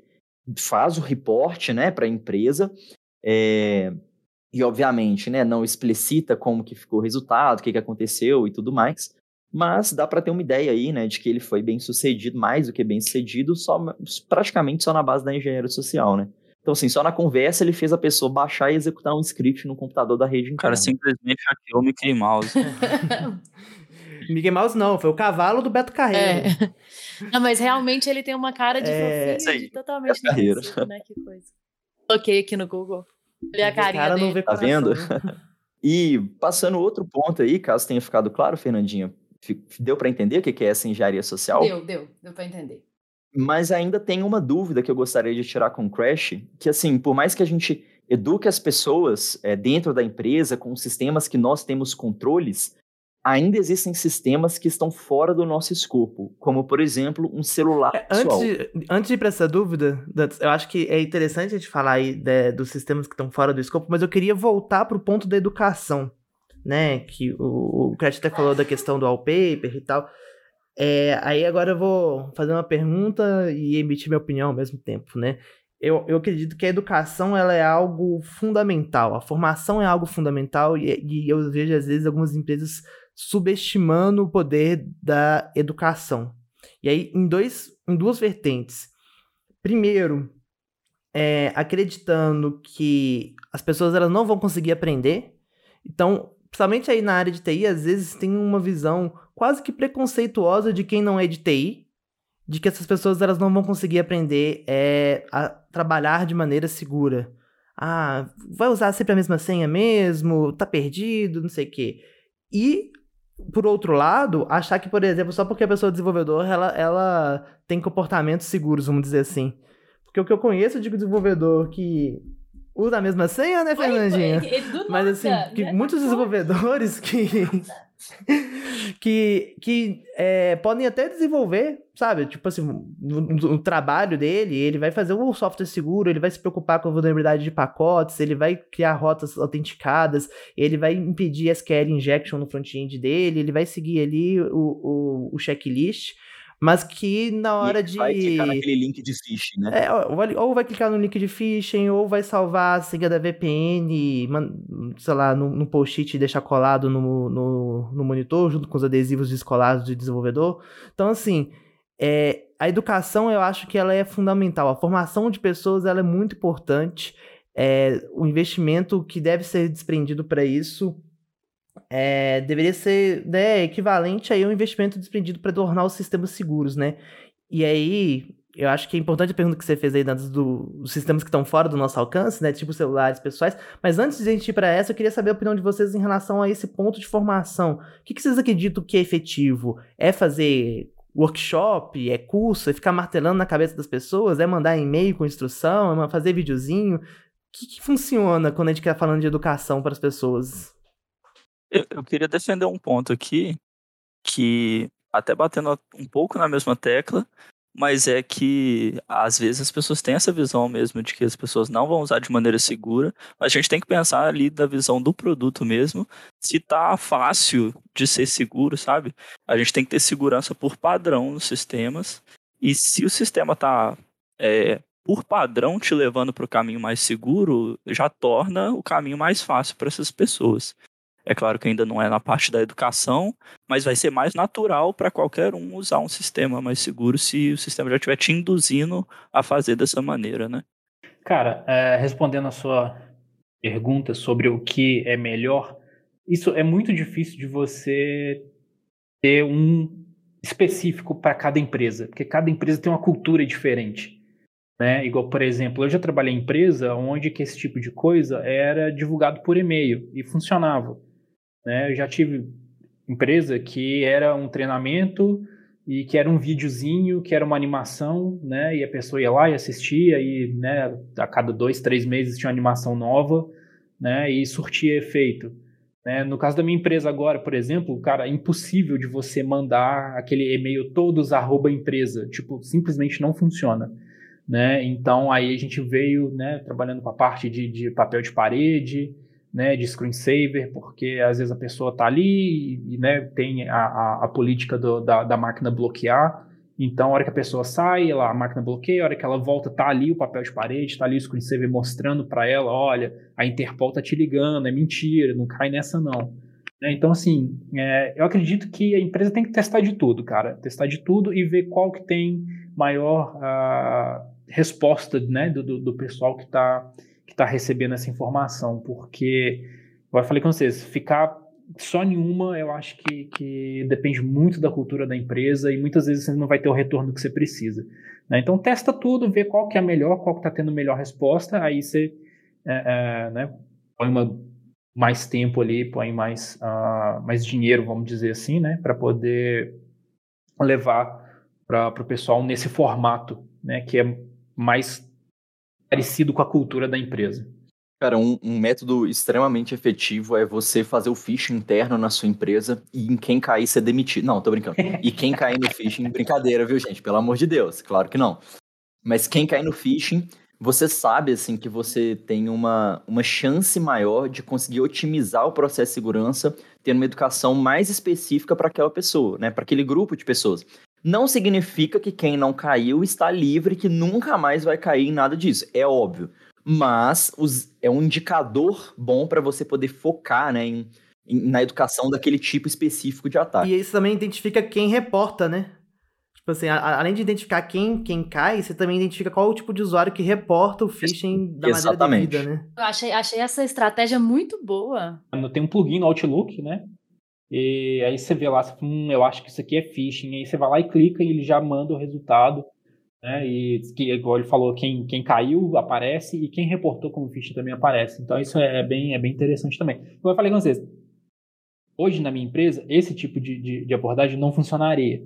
faz o reporte, né, para a empresa. É, e obviamente, né, não explicita como que ficou o resultado, o que, que aconteceu e tudo mais mas dá para ter uma ideia aí, né, de que ele foi bem sucedido, mais do que bem sucedido, só, praticamente só na base da engenharia social, né. Então, assim, só na conversa ele fez a pessoa baixar e executar um script no computador da rede interna. O cara simplesmente hackeou o Mickey Mouse. Mickey Mouse não, foi o cavalo do Beto Carreiro. É. Não, mas realmente ele tem uma cara de é... fofinho, totalmente Carreiro. né? Que coisa. Coloquei aqui no Google. Olha a carinha cara dele. Não vê tá vendo? e passando outro ponto aí, caso tenha ficado claro, Fernandinha, Deu para entender o que é essa engenharia social? Deu, deu, deu para entender. Mas ainda tem uma dúvida que eu gostaria de tirar com o Crash, que assim, por mais que a gente eduque as pessoas é, dentro da empresa com sistemas que nós temos controles, ainda existem sistemas que estão fora do nosso escopo, como por exemplo um celular é, antes, de, antes de ir para essa dúvida, eu acho que é interessante a gente falar aí de, dos sistemas que estão fora do escopo, mas eu queria voltar para o ponto da educação né? Que o, o Crash até falou da questão do wallpaper e tal. É, aí agora eu vou fazer uma pergunta e emitir minha opinião ao mesmo tempo, né? Eu, eu acredito que a educação ela é algo fundamental, a formação é algo fundamental e, e eu vejo às vezes algumas empresas subestimando o poder da educação. E aí, em, dois, em duas vertentes. Primeiro, é, acreditando que as pessoas elas não vão conseguir aprender. Então, principalmente aí na área de TI, às vezes tem uma visão quase que preconceituosa de quem não é de TI, de que essas pessoas elas não vão conseguir aprender é, a trabalhar de maneira segura. Ah, vai usar sempre a mesma senha mesmo, tá perdido, não sei o quê. E, por outro lado, achar que, por exemplo, só porque a pessoa é desenvolvedor, ela, ela tem comportamentos seguros, vamos dizer assim. Porque o que eu conheço de desenvolvedor que usa a mesma senha, né, Fernandinha? Mas assim, que né? muitos desenvolvedores que que, que é, podem até desenvolver, sabe? Tipo assim, no, trabalho dele, ele vai fazer um software seguro, ele vai se preocupar com a vulnerabilidade de pacotes, ele vai criar rotas autenticadas, ele vai impedir SQL injection no front-end dele, ele vai seguir ali o, o, o checklist mas que na hora e de. Vai clicar naquele link de phishing, né? É, ou vai clicar no link de phishing, ou vai salvar a senha da VPN, sei lá, no, no post-it e deixar colado no, no, no, monitor, junto com os adesivos descolados de desenvolvedor. Então, assim, é, a educação eu acho que ela é fundamental. A formação de pessoas ela é muito importante. É, o investimento que deve ser desprendido para isso é, deveria ser né, equivalente aí ao investimento desprendido para tornar os sistemas seguros, né? E aí, eu acho que é importante a pergunta que você fez aí antes do, dos sistemas que estão fora do nosso alcance, né? Tipo celulares pessoais. Mas antes de a gente ir para essa, eu queria saber a opinião de vocês em relação a esse ponto de formação. O que, que vocês acreditam que é efetivo? É fazer workshop, é curso, é ficar martelando na cabeça das pessoas, é mandar e-mail com instrução, é fazer videozinho? O que, que funciona quando a gente quer falando de educação para as pessoas? Eu, eu queria defender um ponto aqui, que até batendo um pouco na mesma tecla, mas é que às vezes as pessoas têm essa visão mesmo de que as pessoas não vão usar de maneira segura, mas a gente tem que pensar ali da visão do produto mesmo, se tá fácil de ser seguro, sabe? A gente tem que ter segurança por padrão nos sistemas, e se o sistema tá é, por padrão te levando para o caminho mais seguro, já torna o caminho mais fácil para essas pessoas. É claro que ainda não é na parte da educação, mas vai ser mais natural para qualquer um usar um sistema mais seguro se o sistema já estiver te induzindo a fazer dessa maneira, né? Cara, é, respondendo a sua pergunta sobre o que é melhor, isso é muito difícil de você ter um específico para cada empresa, porque cada empresa tem uma cultura diferente. Né? Igual, por exemplo, eu já trabalhei em empresa onde que esse tipo de coisa era divulgado por e-mail e funcionava. Né? Eu já tive empresa que era um treinamento e que era um videozinho, que era uma animação, né? E a pessoa ia lá e assistia e, né, a cada dois, três meses tinha uma animação nova, né? E surtia efeito. Né? No caso da minha empresa agora, por exemplo, cara, é impossível de você mandar aquele e-mail todos arroba empresa, tipo, simplesmente não funciona. Né? Então aí a gente veio né, trabalhando com a parte de, de papel de parede, né, de screensaver, porque às vezes a pessoa está ali e né, tem a, a, a política do, da, da máquina bloquear, então, a hora que a pessoa sai, ela, a máquina bloqueia, a hora que ela volta, tá ali o papel de parede, tá ali o screensaver mostrando para ela, olha, a Interpol tá te ligando, é mentira, não cai nessa não. É, então, assim, é, eu acredito que a empresa tem que testar de tudo, cara, testar de tudo e ver qual que tem maior uh, resposta, né, do, do pessoal que está que tá recebendo essa informação, porque, eu falei com vocês, ficar só nenhuma, eu acho que, que depende muito da cultura da empresa e muitas vezes você não vai ter o retorno que você precisa. Né? Então testa tudo, vê qual que é a melhor, qual que está tendo melhor resposta, aí você é, é, né, põe uma, mais tempo ali, põe mais, uh, mais dinheiro, vamos dizer assim, né, para poder levar para o pessoal nesse formato, né, que é mais parecido com a cultura da empresa. Cara, um, um, método extremamente efetivo é você fazer o phishing interno na sua empresa e em quem cair ser demitido. Não, tô brincando. E quem cair no phishing, brincadeira, viu, gente? Pelo amor de Deus, claro que não. Mas quem cair no phishing, você sabe, assim, que você tem uma, uma chance maior de conseguir otimizar o processo de segurança, tendo uma educação mais específica para aquela pessoa, né? Para aquele grupo de pessoas. Não significa que quem não caiu está livre, que nunca mais vai cair em nada disso. É óbvio mas os, é um indicador bom para você poder focar né, em, em, na educação daquele tipo específico de ataque. E isso também identifica quem reporta, né? Tipo assim, a, além de identificar quem, quem cai, você também identifica qual o tipo de usuário que reporta o phishing da Exatamente. maneira devida, né? Eu achei, achei essa estratégia muito boa. Tem um plugin no Outlook, né? E aí você vê lá, você, hum, eu acho que isso aqui é phishing. Aí você vai lá e clica e ele já manda o resultado né? E que, igual ele falou, quem, quem caiu aparece e quem reportou como ficha também aparece. Então isso é, é, bem, é bem interessante também. Como eu falei com vocês, hoje na minha empresa, esse tipo de, de, de abordagem não funcionaria.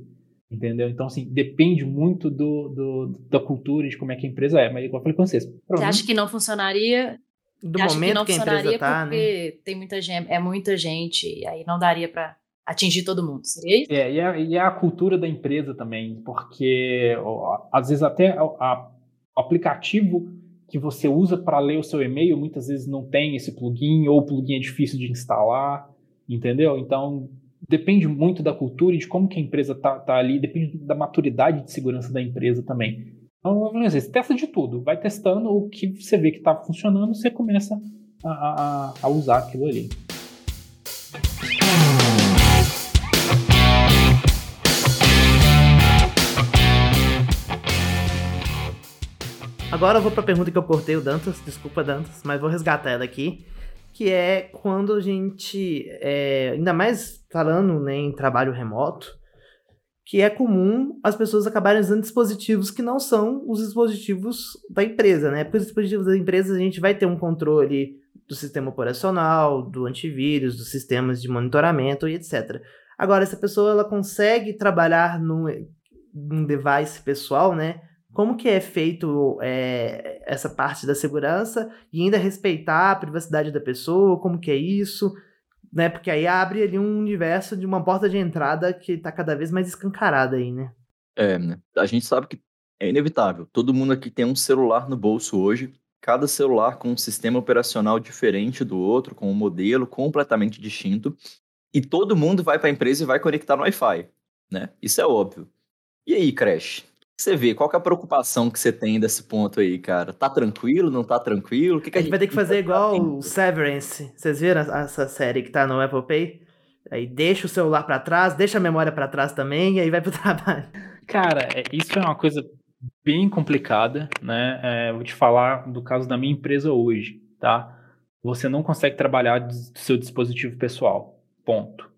Entendeu? Então, assim, depende muito do, do, da cultura, de como é que a empresa é. Mas, igual eu falei com vocês. Você acha que não funcionaria? Do momento que, não que a empresa tá, né? porque né? tem muita gente, é muita gente, e aí não daria para atingir todo mundo, seria isso? É, e a, e a cultura da empresa também, porque ó, às vezes até o aplicativo que você usa para ler o seu e-mail muitas vezes não tem esse plugin, ou o plugin é difícil de instalar, entendeu? Então depende muito da cultura e de como que a empresa tá, tá ali, depende da maturidade de segurança da empresa também. Então, você testa de tudo, vai testando o que você vê que está funcionando, você começa a, a, a usar aquilo ali. Agora eu vou para a pergunta que eu cortei o Dantas, desculpa Dantas, mas vou resgatar ela aqui, que é quando a gente, é, ainda mais falando né, em trabalho remoto, que é comum as pessoas acabarem usando dispositivos que não são os dispositivos da empresa, né? Porque os dispositivos da empresa a gente vai ter um controle do sistema operacional, do antivírus, dos sistemas de monitoramento e etc. Agora, essa pessoa ela consegue trabalhar num, num device pessoal, né? como que é feito é, essa parte da segurança e ainda respeitar a privacidade da pessoa, como que é isso, né? Porque aí abre ali um universo de uma porta de entrada que está cada vez mais escancarada aí, né? É, né? A gente sabe que é inevitável. Todo mundo aqui tem um celular no bolso hoje, cada celular com um sistema operacional diferente do outro, com um modelo completamente distinto, e todo mundo vai para a empresa e vai conectar no Wi-Fi, né? Isso é óbvio. E aí, Crash? Você vê? Qual é a preocupação que você tem desse ponto aí, cara? Tá tranquilo, não tá tranquilo? O que, que a, gente vai ter que fazer igual o Severance. Vocês viram essa série que tá no Apple Pay? Aí deixa o celular para trás, deixa a memória para trás também, e aí vai pro trabalho. Cara, é, isso é uma coisa bem complicada, né? É, vou te falar do caso da minha empresa hoje, tá? Você não consegue trabalhar do seu dispositivo pessoal. Ponto.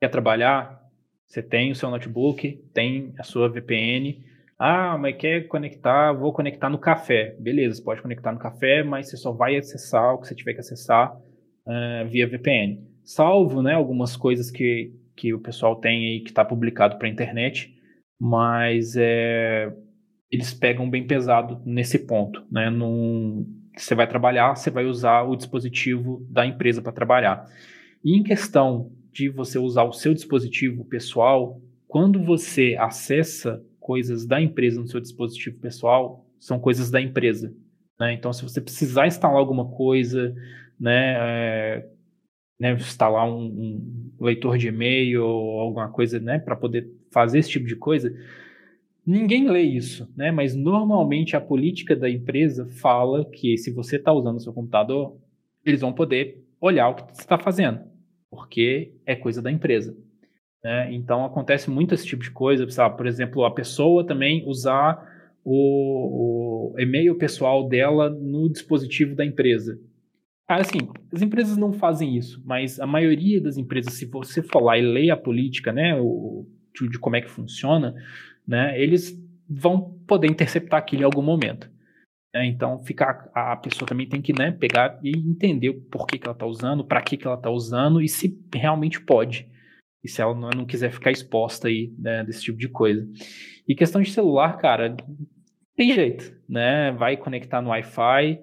Quer trabalhar? Você tem o seu notebook, tem a sua VPN. Ah, mas quer conectar? Vou conectar no café. Beleza, você pode conectar no café, mas você só vai acessar o que você tiver que acessar uh, via VPN. Salvo né, algumas coisas que, que o pessoal tem aí que está publicado para a internet, mas é, eles pegam bem pesado nesse ponto. Né? Num, você vai trabalhar, você vai usar o dispositivo da empresa para trabalhar. E em questão de você usar o seu dispositivo pessoal, quando você acessa coisas da empresa no seu dispositivo pessoal, são coisas da empresa. Né? Então, se você precisar instalar alguma coisa, né, é, né, instalar um, um, leitor de e-mail ou alguma coisa, né, para poder fazer esse tipo de coisa. Ninguém lê isso, né? Mas normalmente a política da empresa fala que se você está usando o seu computador, eles vão poder olhar o que você está fazendo, porque é coisa da empresa. Né? Então acontece muito esse tipo de coisa, sabe? por exemplo, a pessoa também usar o, o e-mail pessoal dela no dispositivo da empresa. Assim, as empresas não fazem isso, mas a maioria das empresas, se você for lá e ler a política, né, o, de, como é que funciona, né, eles vão poder interceptar aquilo em algum momento. Né? Então, ficar, a pessoa também tem que né, pegar e entender por que, que ela está usando, para que, que ela está usando e se realmente pode. E se ela não, quiser ficar exposta aí né, desse tipo de coisa. E questão de celular, cara, tem jeito, né? Vai conectar no Wi-Fi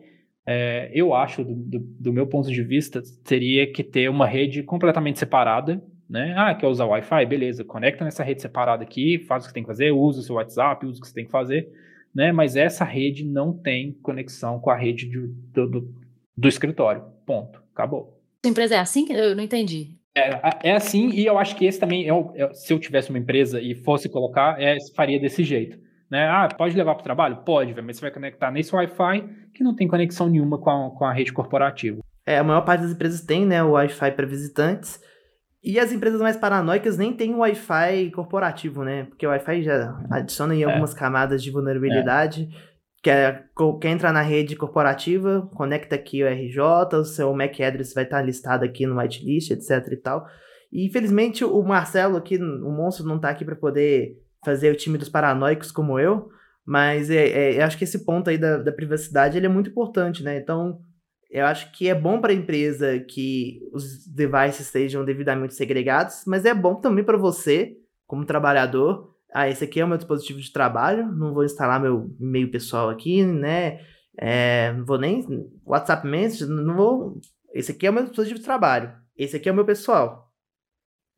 é, eu acho, do, do, do, meu ponto de vista, teria que ter uma rede completamente separada, né? Ah, quer usar Wi-Fi? Beleza, conecta nessa rede separada aqui, faz o que tem que fazer, usa o seu WhatsApp, usa o que você tem que fazer, né? Mas essa rede não tem conexão com a rede de, do, do, do escritório. Ponto. Acabou. Sua empresa é assim? Eu não entendi. É, é assim, e eu acho que esse também, é, é, se eu tivesse uma empresa e fosse colocar, é, faria desse jeito. Né? Ah, pode levar para o trabalho? Pode, mas você vai conectar nesse Wi-Fi que não tem conexão nenhuma com a, com a rede corporativa. É, a maior parte das empresas tem né, o Wi-Fi para visitantes. E as empresas mais paranoicas nem têm o Wi-Fi corporativo, né? Porque o Wi-Fi já adiciona em é. algumas camadas de vulnerabilidade. É. Quer, quer entrar na rede corporativa, conecta aqui o RJ, o seu MAC address vai estar listado aqui no whitelist, etc e tal. E infelizmente o Marcelo aqui, o monstro, não está aqui para poder fazer o time dos paranoicos como eu, mas é, é, eu acho que esse ponto aí da, da privacidade ele é muito importante, né? Então, eu acho que é bom para a empresa que os devices sejam devidamente segregados, mas é bom também para você, como trabalhador. Ah, esse aqui é o meu dispositivo de trabalho, não vou instalar meu e-mail pessoal aqui, né? É, não vou nem. WhatsApp Message, não vou. Esse aqui é o meu dispositivo de trabalho. Esse aqui é o meu pessoal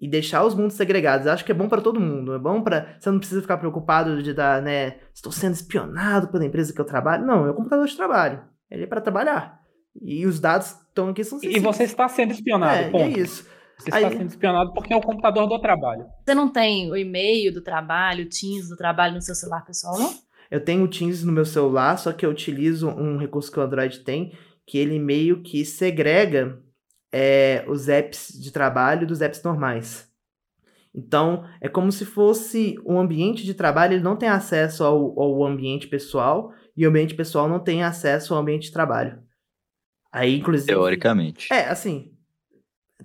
e deixar os mundos segregados. Eu acho que é bom para todo mundo. É bom para você não precisa ficar preocupado de dar, né, estou sendo espionado pela empresa que eu trabalho. Não, é o computador de trabalho. Ele é para trabalhar. E os dados estão aqui são E você está sendo espionado, é, ponto. é isso. Você Aí... está sendo espionado porque é o computador do trabalho. Você não tem o e-mail do trabalho, o Teams do trabalho no seu celular pessoal, não? Eu tenho o Teams no meu celular, só que eu utilizo um recurso que o Android tem, que ele meio que segrega é, os apps de trabalho dos apps normais. Então, é como se fosse um ambiente de trabalho, ele não tem acesso ao, ao ambiente pessoal, e o ambiente pessoal não tem acesso ao ambiente de trabalho. Aí, inclusive. Teoricamente. É, assim.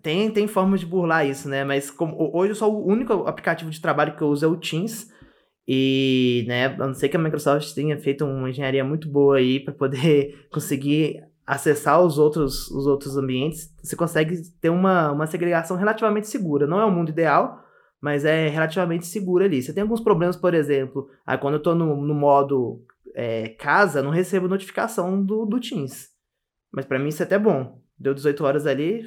Tem, tem formas de burlar isso, né? Mas como, hoje só o único aplicativo de trabalho que eu uso é o Teams. E, né, a não ser que a Microsoft tenha feito uma engenharia muito boa aí para poder conseguir acessar os outros, os outros ambientes, você consegue ter uma, uma segregação relativamente segura. Não é o mundo ideal, mas é relativamente seguro ali. Você tem alguns problemas, por exemplo, aí quando eu estou no, no modo é, casa, não recebo notificação do, do Teams. Mas para mim isso é até bom. Deu 18 horas ali,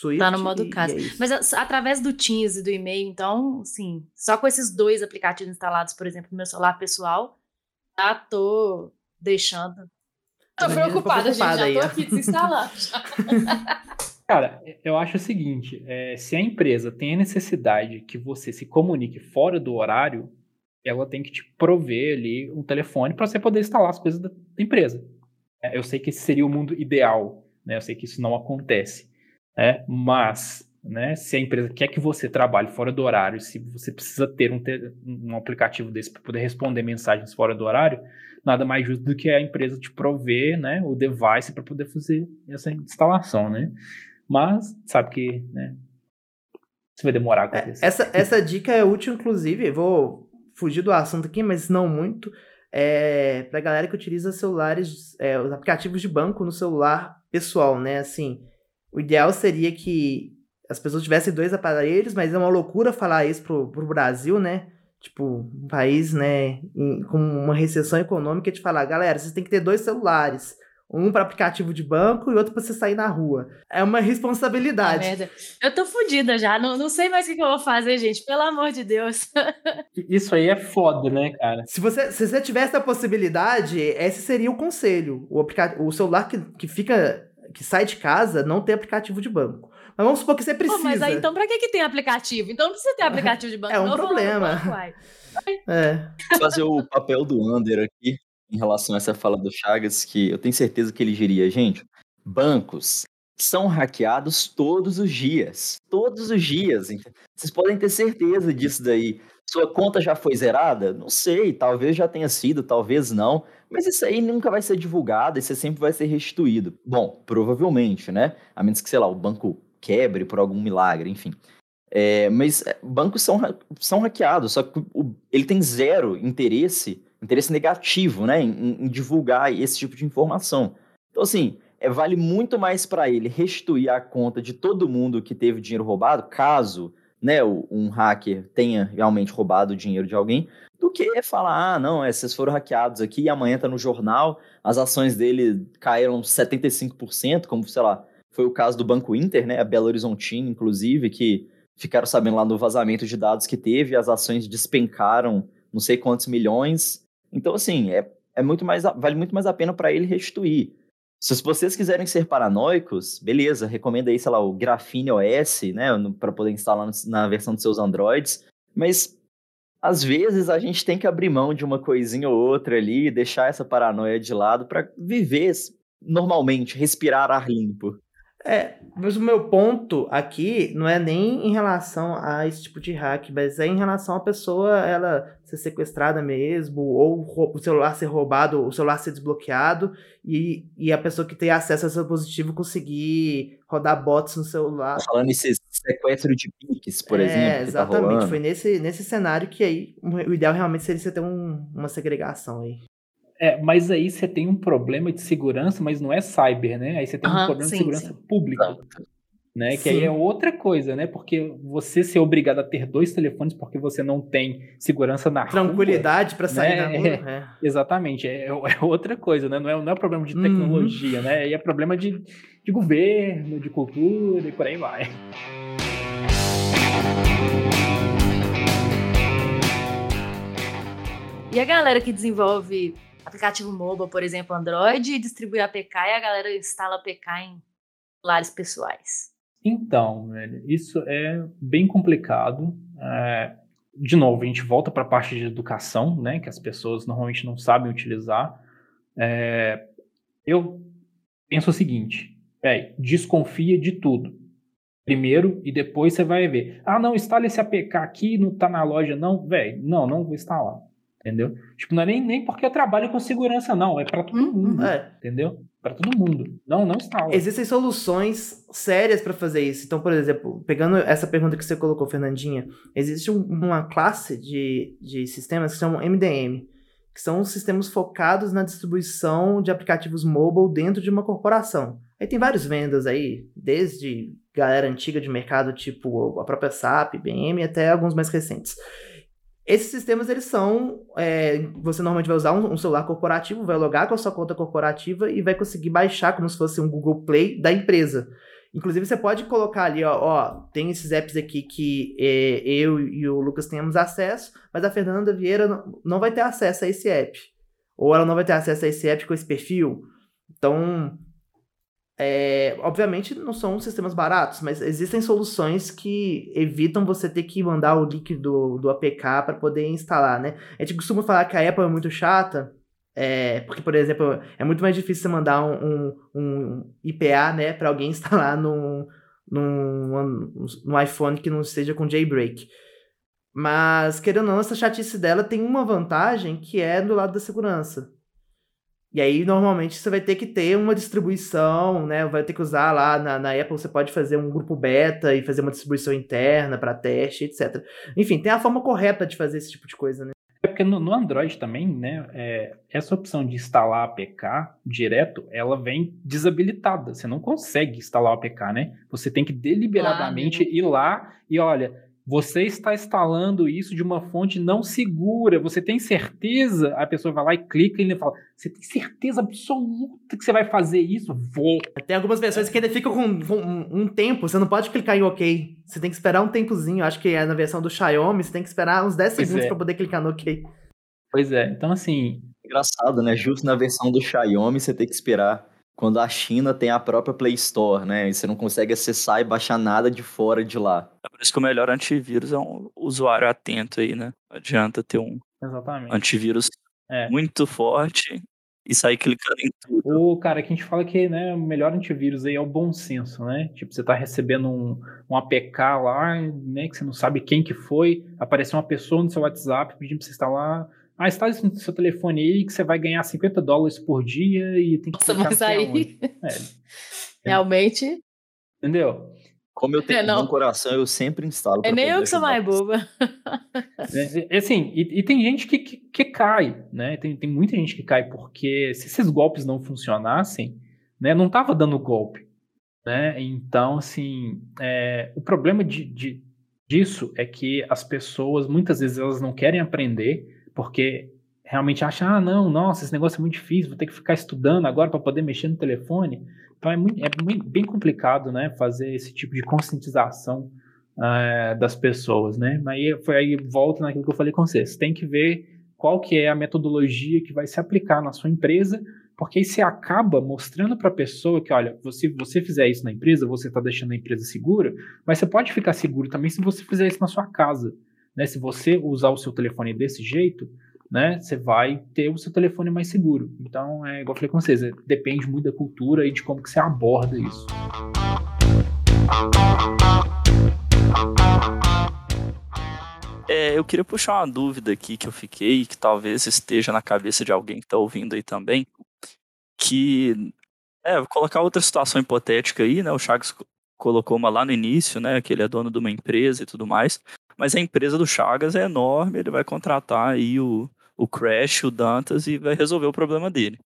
Swift. Tá no modo e, casa. E é Mas através do Teams e do e-mail, então, sim, só com esses dois aplicativos instalados, por exemplo, no meu celular pessoal, já tô deixando Tô preocupada, gente. Já tô aqui desinstalando. Cara, eu acho o seguinte: é, se a empresa tem a necessidade que você se comunique fora do horário, ela tem que te prover ali um telefone para você poder instalar as coisas da empresa. É, eu sei que esse seria o mundo ideal, né? Eu sei que isso não acontece, né? Mas né? Se a empresa quer que você trabalhe fora do horário, se você precisa ter um, um aplicativo desse para poder responder mensagens fora do horário, nada mais justo do que a empresa te prover, né, o device para poder fazer essa instalação, né? Mas sabe que, né, isso vai demorar a é, acontecer. Essa, essa dica é útil, inclusive, vou fugir do assunto aqui, mas não muito, é, para galera que utiliza celulares, é, os aplicativos de banco no celular pessoal, né? Assim, o ideal seria que as pessoas tivessem dois aparelhos, mas é uma loucura falar isso pro, pro Brasil, né? Tipo, um país, né, em, com uma recessão econômica, de falar, galera, vocês têm que ter dois celulares. Um para aplicativo de banco e outro para você sair na rua. É uma responsabilidade. Ah, merda. Eu tô fodida já, não, não sei mais o que, que eu vou fazer, gente, pelo amor de Deus. Isso aí é foda, né, cara? Se você, se você tivesse a possibilidade, esse seria o conselho. O, o celular que, que fica, que sai de casa, não tem aplicativo de banco. Mas vamos supor que você precisa. Pô, mas aí, então, pra que, que tem aplicativo? Então não precisa ter aplicativo de banco. É um problema. é. Vou fazer o papel do Under aqui em relação a essa fala do Chagas, que eu tenho certeza que ele diria, gente, bancos são hackeados todos os dias. Todos os dias. Vocês podem ter certeza disso daí. Sua conta já foi zerada? Não sei, talvez já tenha sido, talvez não. Mas isso aí nunca vai ser divulgado, isso sempre vai ser restituído. Bom, provavelmente, né? A menos que, sei lá, o banco quebre por algum milagre, enfim. É, mas é, bancos são, são hackeados, só que o, ele tem zero interesse, interesse negativo, né, em, em, divulgar esse tipo de informação. Então, assim, é, vale muito mais para ele restituir a conta de todo mundo que teve dinheiro roubado, caso né, um hacker tenha realmente roubado o dinheiro de alguém, do que falar, ah, não, é, vocês foram hackeados aqui e amanhã tá no jornal, as ações dele caíram 75%, como, sei lá, foi o caso do Banco Inter, né, a Belo Horizontina, inclusive, que ficaram sabendo lá do vazamento de dados que teve, as ações despencaram não sei quantos milhões. Então, assim, é, é muito mais, vale muito mais a pena para ele restituir. Se vocês quiserem ser paranoicos, beleza, recomendo aí, sei lá, o Graphene OS, né, para poder instalar na versão dos seus Androids, mas às vezes a gente tem que abrir mão de uma coisinha ou outra ali, deixar essa paranoia de lado para viver normalmente, respirar ar limpo. É, mas o meu ponto aqui não é nem em relação a esse tipo de hack, mas é em relação a pessoa ela ser sequestrada mesmo, ou o celular ser roubado, o celular ser desbloqueado, e, e a pessoa que tem acesso a seu dispositivo conseguir rodar bots no celular. Falando esse sequestro de piques, por é, exemplo. Tá exatamente, tá foi nesse, nesse cenário que aí o ideal realmente seria você ter um, uma segregação aí. É, mas aí você tem um problema de segurança, mas não é cyber, né? Aí você tem uhum, um problema sim, de segurança sim. pública. Né? Que aí é outra coisa, né? Porque você ser obrigado a ter dois telefones porque você não tem segurança na Tranquilidade para sair né? rua. É, é. Exatamente, é, é, outra coisa, né? Não é, não é problema de uhum. tecnologia, uhum. né? Aí é problema de, de governo, de cultura e por aí vai. E a galera que desenvolve aplicativo mobile, por exemplo, Android, e distribui APK e a galera instala APK em celulares pessoais. Então, velho, isso é bem complicado. É, de novo, a gente volta para a parte de educação, né, que as pessoas normalmente não sabem utilizar. É, eu penso o seguinte, véio, desconfia de tudo. Primeiro e depois você vai ver. Ah, não, instala esse APK aqui, não está na loja, não. Velho, não, não vou instalar. Entendeu? Tipo, não é nem, nem porque eu trabalho com segurança, não. É para todo hum, mundo. É. Entendeu? Para todo mundo. Não, não está. Existem soluções sérias para fazer isso. Então, por exemplo, pegando essa pergunta que você colocou, Fernandinha, existe um, uma classe de, de sistemas que chamam MDM, que são sistemas focados na distribuição de aplicativos mobile dentro de uma corporação. Aí tem várias vendas aí, desde galera antiga de mercado, tipo a própria SAP, IBM, até alguns mais recentes. Esses sistemas, eles são. É, você normalmente vai usar um, um, celular corporativo, vai logar com a sua conta corporativa e vai conseguir baixar como se fosse um Google Play da empresa. Inclusive, você pode colocar ali, ó, ó tem esses apps aqui que é, eu e o Lucas temos acesso, mas a Fernanda Vieira não, não vai ter acesso a esse app. Ou ela não vai ter acesso a esse app com esse perfil. Então, é, obviamente não são sistemas baratos, mas existem soluções que evitam você ter que mandar o link do, do APK para poder instalar, né? A gente costuma falar que a Apple é muito chata, é, porque, por exemplo, é muito mais difícil você mandar um, um, um IPA né, para alguém instalar no, num, num iPhone que não esteja com jailbreak. Mas, querendo ou não, essa chatice dela tem uma vantagem que é do lado da segurança. E aí, normalmente, você vai ter que ter uma distribuição, né? Vai ter que usar lá na, na Apple, você pode fazer um grupo beta e fazer uma distribuição interna para teste, etc. Enfim, tem a forma correta de fazer esse tipo de coisa, né? É porque no, no Android também, né? É, essa opção de instalar APK direto, ela vem desabilitada. Você não consegue instalar o APK, né? Você tem que deliberadamente ir lá e olha, você está instalando isso de uma fonte não segura. Você tem certeza? A pessoa vai lá e clica e fala: Você tem certeza absoluta que você vai fazer isso? Vou. Tem algumas versões que ainda ficam com, com um, um, tempo. Você não pode clicar em OK. Você tem que esperar um tempozinho. Acho que é na versão do Xiaomi, você tem que esperar uns 10 pois segundos é. para poder clicar no OK. Pois é. Então, assim. Engraçado, né? Justo na versão do Xiaomi, você tem que esperar quando a China tem a própria Play Store, né? E você não consegue acessar e baixar nada de fora de lá. É por isso que o melhor antivírus é um usuário atento aí, né? Não adianta ter um Exatamente. antivírus é. muito forte e sair clicando em tudo. O cara que a gente fala que né, o melhor antivírus aí é o bom senso, né? Tipo, você tá recebendo um, um APK lá, né? Que você não sabe quem que foi, apareceu uma pessoa no seu WhatsApp pedindo pra você instalar ah, instala isso no seu telefone aí que você vai ganhar 50 dólares por dia e tem que Nossa, mas aí... É. Realmente... Entendeu? Como eu tenho é, um coração, eu sempre instalo. É nem eu que sou mais boba. É, é, é, assim, e, e, tem gente que, que, que, cai, né? Tem, tem muita gente que cai porque se esses golpes não funcionassem, né? Não tava dando golpe, né? Então, assim, é, o problema de, de, disso é que as pessoas, muitas vezes, elas não querem aprender porque realmente acha, ah, não, nossa, esse negócio é muito difícil, vou ter que ficar estudando agora para poder mexer no telefone. Então é, muito, é bem complicado, né, fazer esse tipo de conscientização uh, das pessoas, né? Aí foi aí volta naquilo que eu falei com vocês. Você tem que ver qual que é a metodologia que vai se aplicar na sua empresa, porque aí você acaba mostrando para a pessoa que, olha, se você fizer isso na empresa, você está deixando a empresa segura, mas você pode ficar seguro também se você fizer isso na sua casa. Né? Se você usar o seu telefone desse jeito, né, você vai ter o seu telefone mais seguro. Então, é igual eu falei com vocês, é, depende muito da cultura e de como que você aborda isso. É, eu queria puxar uma dúvida aqui que eu fiquei, que talvez esteja na cabeça de alguém que está ouvindo aí também, que é, vou colocar outra situação hipotética aí, né? O Chagas colocou uma lá no início, né? Que ele é dono de uma empresa e tudo mais. Mas a empresa do Chagas é enorme, ele vai contratar aí o, o Crash, o Dantas e vai resolver o problema dele.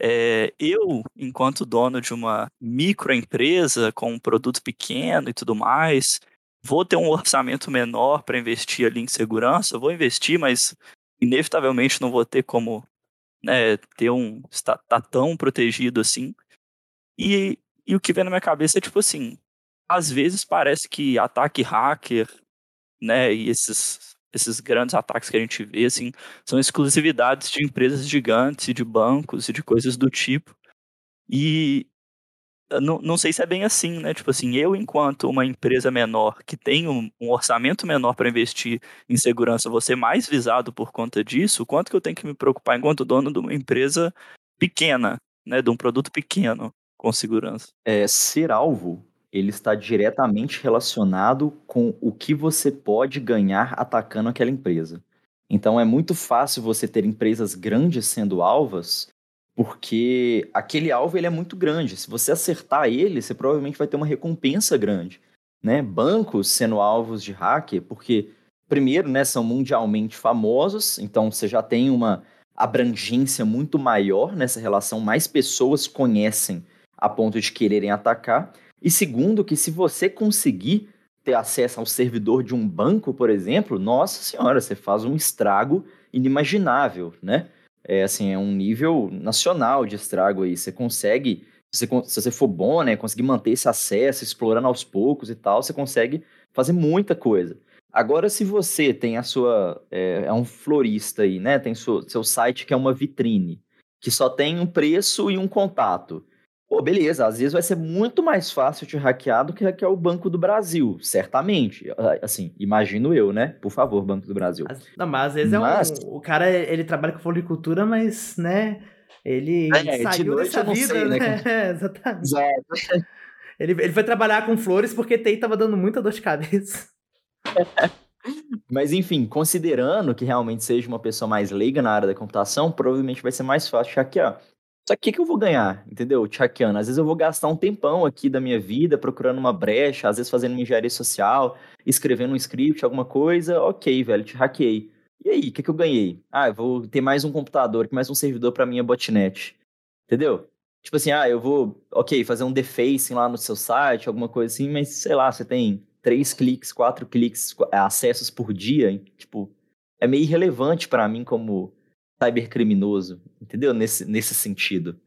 É, eu, enquanto dono de uma microempresa com um produto pequeno e tudo mais, vou ter um orçamento menor para investir ali em segurança, vou investir, mas inevitavelmente não vou ter como né, ter um estar tá tão protegido assim. E, e o que vem na minha cabeça é tipo assim, às vezes parece que ataque hacker né? E esses, esses grandes ataques que a gente vê, assim, são exclusividades de empresas gigantes, de bancos e de coisas do tipo. E não, não sei se é bem assim, né? Tipo assim, eu, enquanto uma empresa menor que tem um, um orçamento menor para investir em segurança, vou ser mais visado por conta disso, quanto que eu tenho que me preocupar enquanto dono de uma empresa pequena, né? De um produto pequeno com segurança? É, ser alvo ele está diretamente relacionado com o que você pode ganhar atacando aquela empresa. Então é muito fácil você ter empresas grandes sendo alvas, porque aquele alvo ele é muito grande. Se você acertar ele, você provavelmente vai ter uma recompensa grande. Né? Bancos sendo alvos de hacker, porque, primeiro, né, são mundialmente famosos, então você já tem uma abrangência muito maior nessa relação, mais pessoas conhecem a ponto de quererem atacar. E segundo, que se você conseguir ter acesso ao servidor de um banco, por exemplo, nossa senhora, você faz um estrago inimaginável, né? É assim, é um nível nacional de estrago aí. Você consegue, se você, se você for bom, né, conseguir manter esse acesso, explorando aos poucos e tal, você consegue fazer muita coisa. Agora, se você tem a sua. É, é um florista aí, né? Tem seu, seu site que é uma vitrine, que só tem um preço e um contato. Pô, beleza, às vezes vai ser muito mais fácil te hackear do que hackear o Banco do Brasil, certamente. Assim, imagino eu, né? Por favor, Banco do Brasil. Não, mas às vezes mas... é um. O cara, ele trabalha com floricultura, mas, né? Ele é, saiu dessa vida, sei, né? né? É, exatamente. Exato. Ele, ele foi trabalhar com flores porque TI tava dando muita dor de cabeça. Mas enfim, considerando que realmente seja uma pessoa mais leiga na área da computação, provavelmente vai ser mais fácil hackear. Só que o que, eu vou ganhar, entendeu? Te hackeando. Às vezes eu vou gastar um tempão aqui da minha vida procurando uma brecha, às vezes fazendo uma engenharia social, escrevendo um script, alguma coisa. Ok, velho, te hackeei. E aí, o que, que eu ganhei? Ah, eu vou ter mais um computador, mais um servidor para minha botnet. Entendeu? Tipo assim, ah, eu vou, ok, fazer um defacing lá no seu site, alguma coisa assim, mas sei lá, você tem três cliques, quatro cliques, é, acessos por dia, tipo, é meio irrelevante para mim como cybercriminoso, entendeu? Nesse, nesse sentido.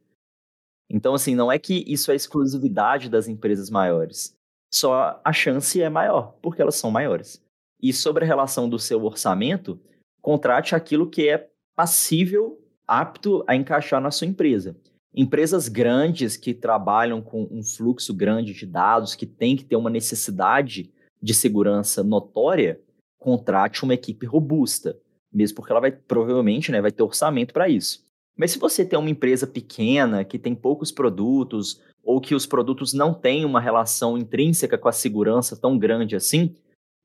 Então, assim, não é que isso é exclusividade das empresas maiores. Só a chance é maior, porque elas são maiores. E sobre a relação do seu orçamento, contrate aquilo que é passível, apto a encaixar na sua empresa. Empresas grandes que trabalham com um fluxo grande de dados, que tem que ter uma necessidade de segurança notória, contrate uma equipe robusta, mesmo porque ela vai provavelmente né, vai ter orçamento para isso. Mas se você tem uma empresa pequena que tem poucos produtos ou que os produtos não têm uma relação intrínseca com a segurança tão grande assim,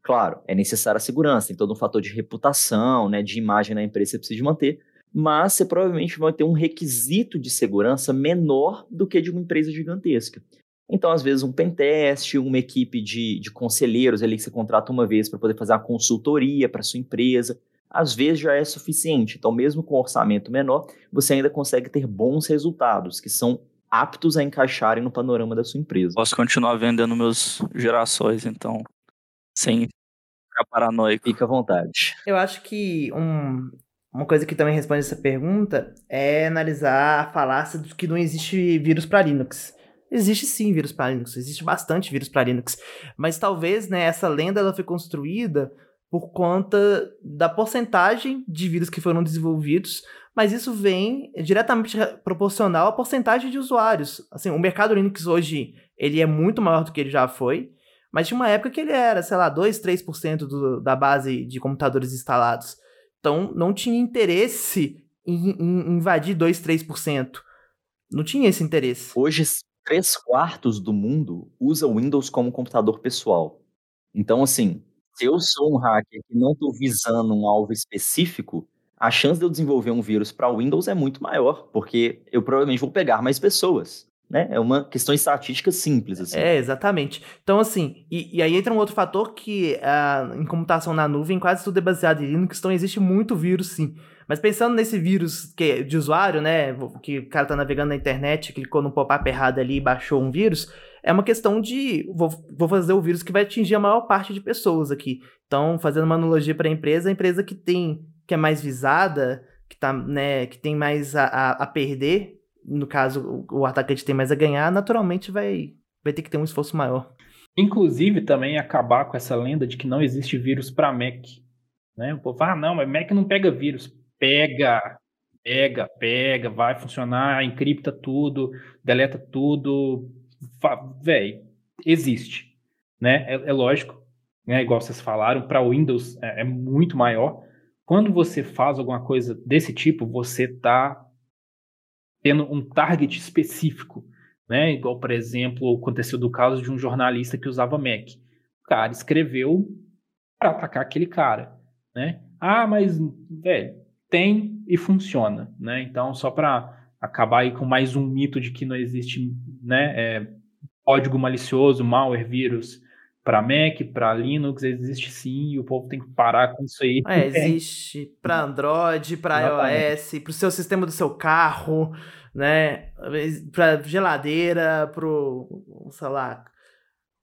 claro, é necessária a segurança, tem todo um fator de reputação, né, de imagem na empresa que você precisa manter, mas você provavelmente vai ter um requisito de segurança menor do que de uma empresa gigantesca. Então, às vezes, um pentest, uma equipe de, de conselheiros ali que você contrata uma vez para poder fazer uma consultoria para sua empresa, às vezes já é suficiente. Então, mesmo com orçamento menor, você ainda consegue ter bons resultados, que são aptos a encaixarem no panorama da sua empresa. Posso continuar vendendo meus gerações, então, sem ficar paranoico. Fica à vontade. Eu acho que um, uma coisa que também responde essa pergunta é analisar a falácia de que não existe vírus para Linux. Existe sim vírus para Linux, existe bastante vírus para Linux, mas talvez né, essa lenda ela foi construída por conta da porcentagem de vírus que foram desenvolvidos, mas isso vem diretamente proporcional à porcentagem de usuários. Assim, o mercado Linux hoje ele é muito maior do que ele já foi, mas tinha uma época que ele era, sei lá, 2, 3% do, da base de computadores instalados. Então, não tinha interesse em, em invadir 2, 3%. Não tinha esse interesse. Hoje, três quartos do mundo usa o Windows como computador pessoal. Então, assim, se eu sou um hacker que não estou visando um alvo específico, a chance de eu desenvolver um vírus para Windows é muito maior, porque eu provavelmente vou pegar mais pessoas. Né? É uma questão estatística simples. Assim. É, exatamente. Então, assim, e, e aí entra um outro fator que uh, em computação na nuvem quase tudo é baseado em Linux, então existe muito vírus, sim. Mas pensando nesse vírus que é de usuário, né, que o cara tá navegando na internet, clicou no pop-up errado ali e baixou um vírus, é uma questão de vou, vou fazer o vírus que vai atingir a maior parte de pessoas aqui. Então, fazendo uma analogia para a empresa, a empresa que tem que é mais visada, que tá, né, que tem mais a, a, a perder, no caso, o, o atacante tem mais a ganhar, naturalmente vai vai ter que ter um esforço maior. Inclusive também acabar com essa lenda de que não existe vírus para Mac. Né? O povo fala, ah, não, mas Mac não pega vírus pega, pega, pega, vai funcionar, encripta tudo, deleta tudo, velho, existe, né? É, é, lógico, né? Igual vocês falaram, para Windows é, é, muito maior. Quando você faz alguma coisa desse tipo, você está tendo um target específico, né? Igual, por exemplo, aconteceu do caso de um jornalista que usava Mac. O cara escreveu para atacar aquele cara, né? Ah, mas, velho, tem e funciona, né? Então, só para acabar aí com mais um mito de que não existe, né, é, código malicioso, malware, vírus para Mac, para Linux, existe sim, e o povo tem que parar com isso aí. É, existe para Android, para iOS, para o seu sistema do seu carro, né, para geladeira, pro, sei lá,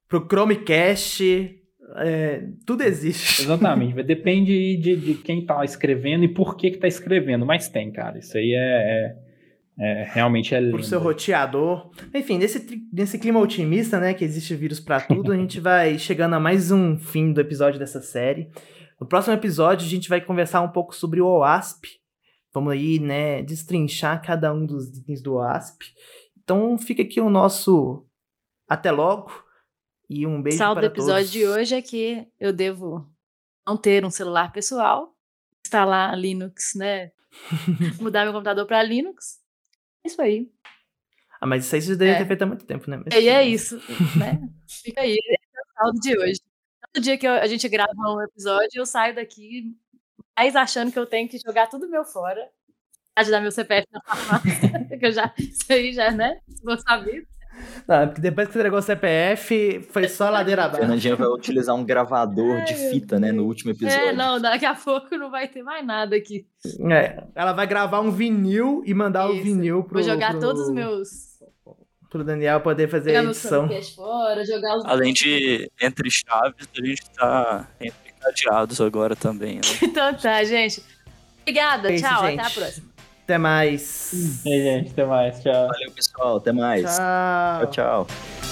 pro Chromecast, é, tudo existe. Exatamente. Depende de, de quem está escrevendo e por que está escrevendo. Mas tem, cara. Isso aí é, é, é realmente é lindo. Pro seu roteador. Enfim, nesse, nesse clima otimista, né? Que existe vírus para tudo, a gente vai chegando a mais um fim do episódio dessa série. No próximo episódio, a gente vai conversar um pouco sobre o OASP. Vamos aí, né, destrinchar cada um dos itens do OASP. Então fica aqui o nosso até logo. E um beijo Salve para do episódio todos. de hoje é que eu devo não ter um celular pessoal, instalar Linux, né? Mudar meu computador para Linux. É isso aí. Ah, mas isso aí você deveria é. ter feito há muito tempo, né? Mas... E é isso, né? Fica aí, é o saldo de hoje. Todo dia que eu, a gente grava um episódio, eu saio daqui mais achando que eu tenho que jogar tudo meu fora. Dar meu CPF na farmácia, que eu já, isso aí já, né? Vou saber. Não, porque depois que você entregou o CPF, foi só ladeira abaixo. Fernandinha vai utilizar um gravador é, de fita, né, no último episódio. É, não, daqui a pouco não vai ter mais nada aqui. É, ela vai gravar um vinil e mandar Isso. o vinil pro... Vou jogar pro... todos os meus... Pro Daniel poder fazer a edição. Fora, jogar os... Além de entre chaves, a gente tá entre cadeados agora também, né? então tá, gente. Obrigada, é isso, tchau, gente. até a próxima. Até mais. E aí, gente, até mais. Tchau. Valeu, pessoal. Até mais. Tchau, tchau. tchau.